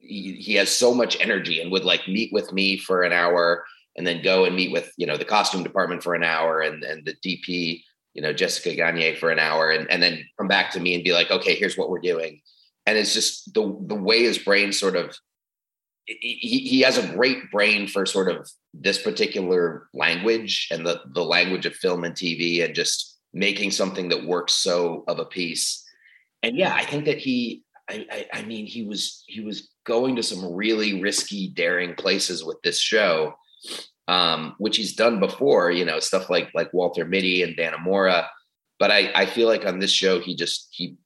he, he has so much energy and would like meet with me for an hour and then go and meet with you know the costume department for an hour and and the dp you know jessica gagne for an hour and, and then come back to me and be like okay here's what we're doing and it's just the the way his brain sort of he, he has a great brain for sort of this particular language and the the language of film and TV and just making something that works so of a piece. And yeah, I think that he I, I, I mean he was he was going to some really risky, daring places with this show, um, which he's done before, you know, stuff like like Walter Mitty and Dannemora. But I, I feel like on this show he just he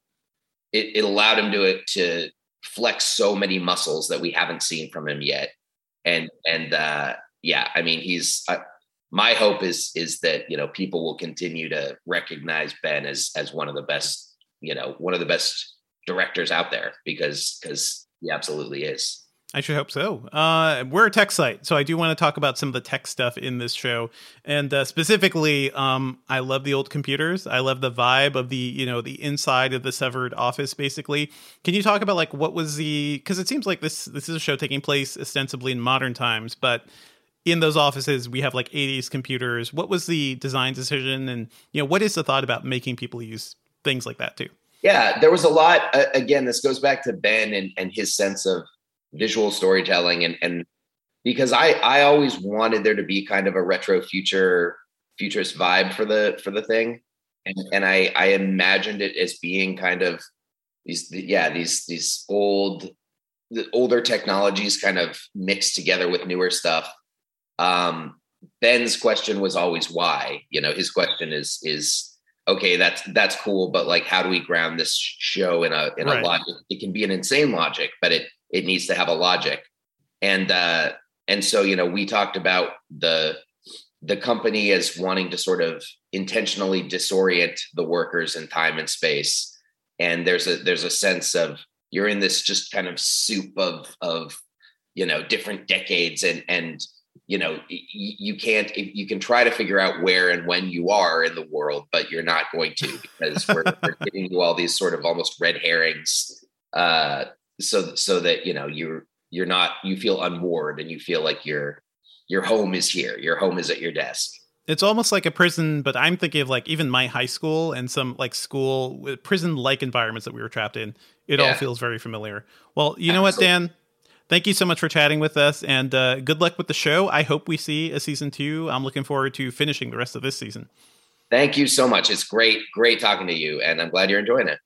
it, it allowed him to to flex so many muscles that we haven't seen from him yet. And and uh, yeah, I mean, he's. Uh, my hope is is that you know people will continue to recognize Ben as as one of the best, you know, one of the best directors out there because because he absolutely is. I should hope so. Uh, we're a tech site, so I do want to talk about some of the tech stuff in this show, and uh, specifically, um, I love the old computers. I love the vibe of the you know the inside of the severed office. Basically, can you talk about like what was the? Because it seems like this this is a show taking place ostensibly in modern times, but in those offices we have like 80s computers. What was the design decision, and you know what is the thought about making people use things like that too? Yeah, there was a lot. Uh, again, this goes back to Ben and, and his sense of visual storytelling and and because I I always wanted there to be kind of a retro future futurist vibe for the for the thing. And and I I imagined it as being kind of these yeah these these old the older technologies kind of mixed together with newer stuff. Um Ben's question was always why you know his question is is okay that's that's cool but like how do we ground this show in a in right. a logic? It can be an insane logic but it it needs to have a logic. And uh and so you know we talked about the the company as wanting to sort of intentionally disorient the workers in time and space. And there's a there's a sense of you're in this just kind of soup of of you know different decades. And and you know you can't you can try to figure out where and when you are in the world but you're not going to because we're, [LAUGHS] we're giving you all these sort of almost red herrings uh, so so that you know you're you're not you feel unmoored and you feel like your your home is here your home is at your desk. It's almost like a prison but i'm thinking of like even my high school and some like school prison like environments that we were trapped in. It yeah. all feels very familiar. Well you know Absolutely. what dan? Thank you so much for chatting with us and uh, good luck with the show. I hope we see a season two. I'm looking forward to finishing the rest of this season. Thank you so much. It's great great talking to you and i'm glad you're enjoying it